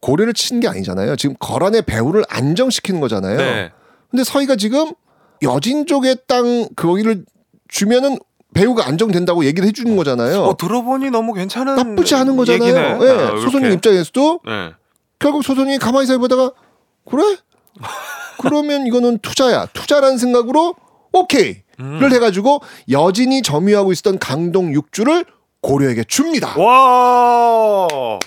고려를 치는 게 아니잖아요. 지금 거란의 배후를 안정시키는 거잖아요. 네. 근데 서희가 지금 여진족의 땅 거기를 주면은 배후가 안정된다고 얘기를 해주는 거잖아요. 어, 들어보니 너무 괜찮은 나쁘지 않은 거잖아요. 예, 아, 이렇게. 소선령 입장에서도 네. 결국 소선이 가만히 서 보다가 그래? 그러면 이거는 투자야. 투자라는 생각으로 오케이를 음. 해가지고 여진이 점유하고 있었던 강동 육주를 고려에게 줍니다. 와.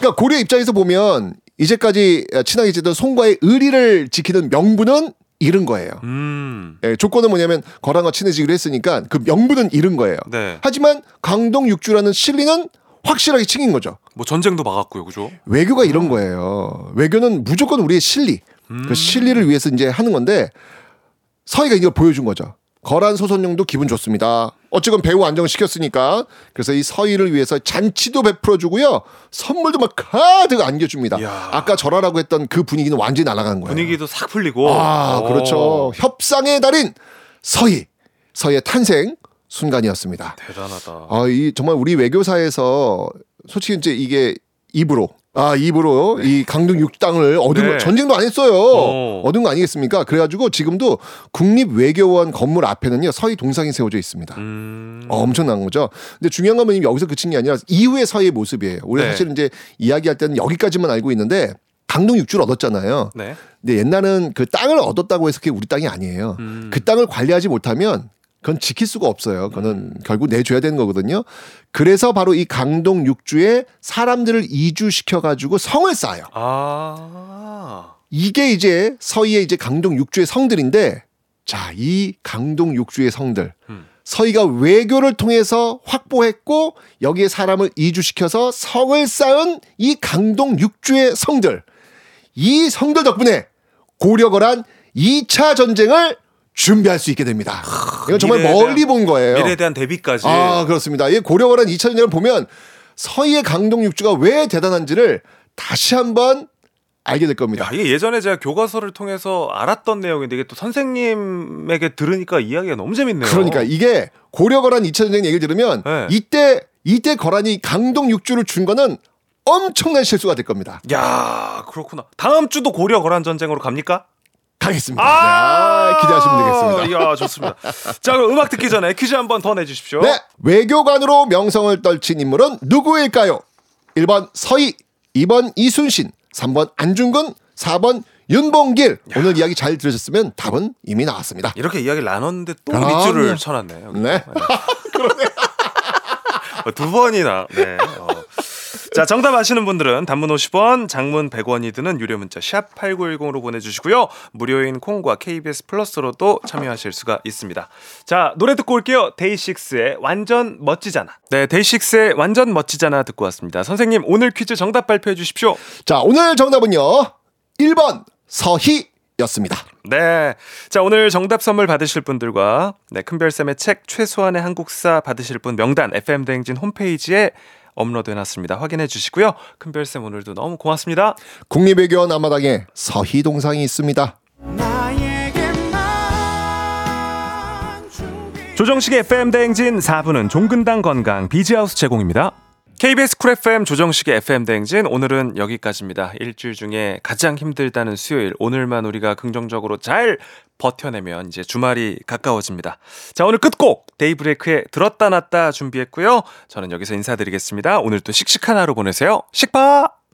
그러니까 고려 입장에서 보면 이제까지 친하게 지던 송과의 의리를 지키는 명분은 잃은 거예요. 음. 예, 조건은 뭐냐면 거란과 친해지기로 했으니까 그 명분은 잃은 거예요. 네. 하지만 강동 육주라는 실리는 확실하게 챙긴 거죠. 뭐 전쟁도 막았고요. 그죠? 외교가 이런 거예요. 외교는 무조건 우리의 실리, 음. 그 실리를 위해서 이제 하는 건데 서희가 이걸 보여준 거죠. 거란 소선령도 기분 좋습니다. 어쨌건 배후 안정시켰으니까 그래서 이 서희를 위해서 잔치도 베풀어 주고요. 선물도 막 가득 안겨줍니다. 이야. 아까 절하라고 했던 그 분위기는 완전히 날아간 거예요. 분위기도 싹 풀리고. 아, 오. 그렇죠. 협상의 달인 서희. 서희의 탄생 순간이었습니다. 대단하다. 아, 이 정말 우리 외교사에서 솔직히 이제 이게 입으로 아 입으로 이 강릉 육당을 얻은 네. 거 전쟁도 안 했어요. 어. 얻은 거 아니겠습니까? 그래가지고 지금도 국립 외교원 건물 앞에는요 서희 동상이 세워져 있습니다. 음. 어, 엄청난 거죠. 근데 중요한 건 여기서 그친 게 아니라 이후의 서희의 모습이에요. 우리 가 네. 사실 이제 이야기할 때는 여기까지만 알고 있는데 강동 육주를 얻었잖아요. 네. 근데 옛날은 그 땅을 얻었다고 해서 그게 우리 땅이 아니에요. 음. 그 땅을 관리하지 못하면 그건 지킬 수가 없어요. 그거는 결국 내줘야 되는 거거든요. 그래서 바로 이 강동 육주에 사람들을 이주시켜 가지고 성을 쌓아요. 아. 이게 이제 서희의 이제 강동 육주의 성들인데 자, 이 강동 육주의 성들 음. 서희가 외교를 통해서 확보했고 여기에 사람을 이주시켜서 성을 쌓은 이 강동 육주의 성들 이 성들 덕분에 고려거란 2차 전쟁을 준비할 수 있게 됩니다. 이건 정말 미래에 대한- 멀리 본 거예요. 미래에 대한 대비까지. 아, 그렇습니다. 이 고려거란 2차 전쟁을 보면 서희의 강동 육주가 왜 대단한지를 다시 한번 알게 될 겁니다. 야, 이게 예전에 제가 교과서를 통해서 알았던 내용인데 이게 또 선생님에게 들으니까 이야기가 너무 재밌네요. 그러니까 이게 고려거란 2차 전쟁 얘기를 들으면 네. 이때 이때 거란이 강동 육주를 준 거는 엄청난 실수가 될 겁니다. 야, 그렇구나. 다음 주도 고려 거란 전쟁으로 갑니까? 가겠습니다. 네, 기대하시면 되겠습니다. 이야, 좋습니다. 자, 그럼 음악 듣기 전에 퀴즈 한번 더 내주십시오. 네, 외교관으로 명성을 떨친 인물은 누구일까요? 1번 서희, 2번 이순신, 3번 안중근, 4번 윤봉길. 오늘 이야기 잘 들으셨으면 답은 이미 나왔습니다. 이렇게 이야기를 나눴는데 또 그럼요. 밑줄을 쳐놨네요. 여기. 네. 어, 두 번이나. 네. 어. 자, 정답 아시는 분들은 단문 50원, 장문 100원이 드는 유료 문자 샵 8910으로 보내주시고요. 무료인 콩과 KBS 플러스로도 참여하실 수가 있습니다. 자, 노래 듣고 올게요. 데이식스의 완전 멋지잖아. 네, 데이식스의 완전 멋지잖아 듣고 왔습니다. 선생님, 오늘 퀴즈 정답 발표해 주십시오. 자, 오늘 정답은요. 1번 서희 였습니다. 네. 자, 오늘 정답 선물 받으실 분들과 네, 큰별쌤의 책 최소한의 한국사 받으실 분 명단 FM대행진 홈페이지에 업로드 해놨습니다. 확인해 주시고요. 큰별쌤 오늘도 너무 고맙습니다. 국립외교원 앞마당에 서희 동상이 있습니다. 조정식의 FM대행진 4부는 종근당 건강 비지하우스 제공입니다. KBS Cool FM 조정식의 FM 대행진 오늘은 여기까지입니다. 일주일 중에 가장 힘들다는 수요일 오늘만 우리가 긍정적으로 잘 버텨내면 이제 주말이 가까워집니다. 자 오늘 끝곡 Daybreak의 들었다 놨다 준비했고요. 저는 여기서 인사드리겠습니다. 오늘 또 씩씩한 하루 보내세요. 식파!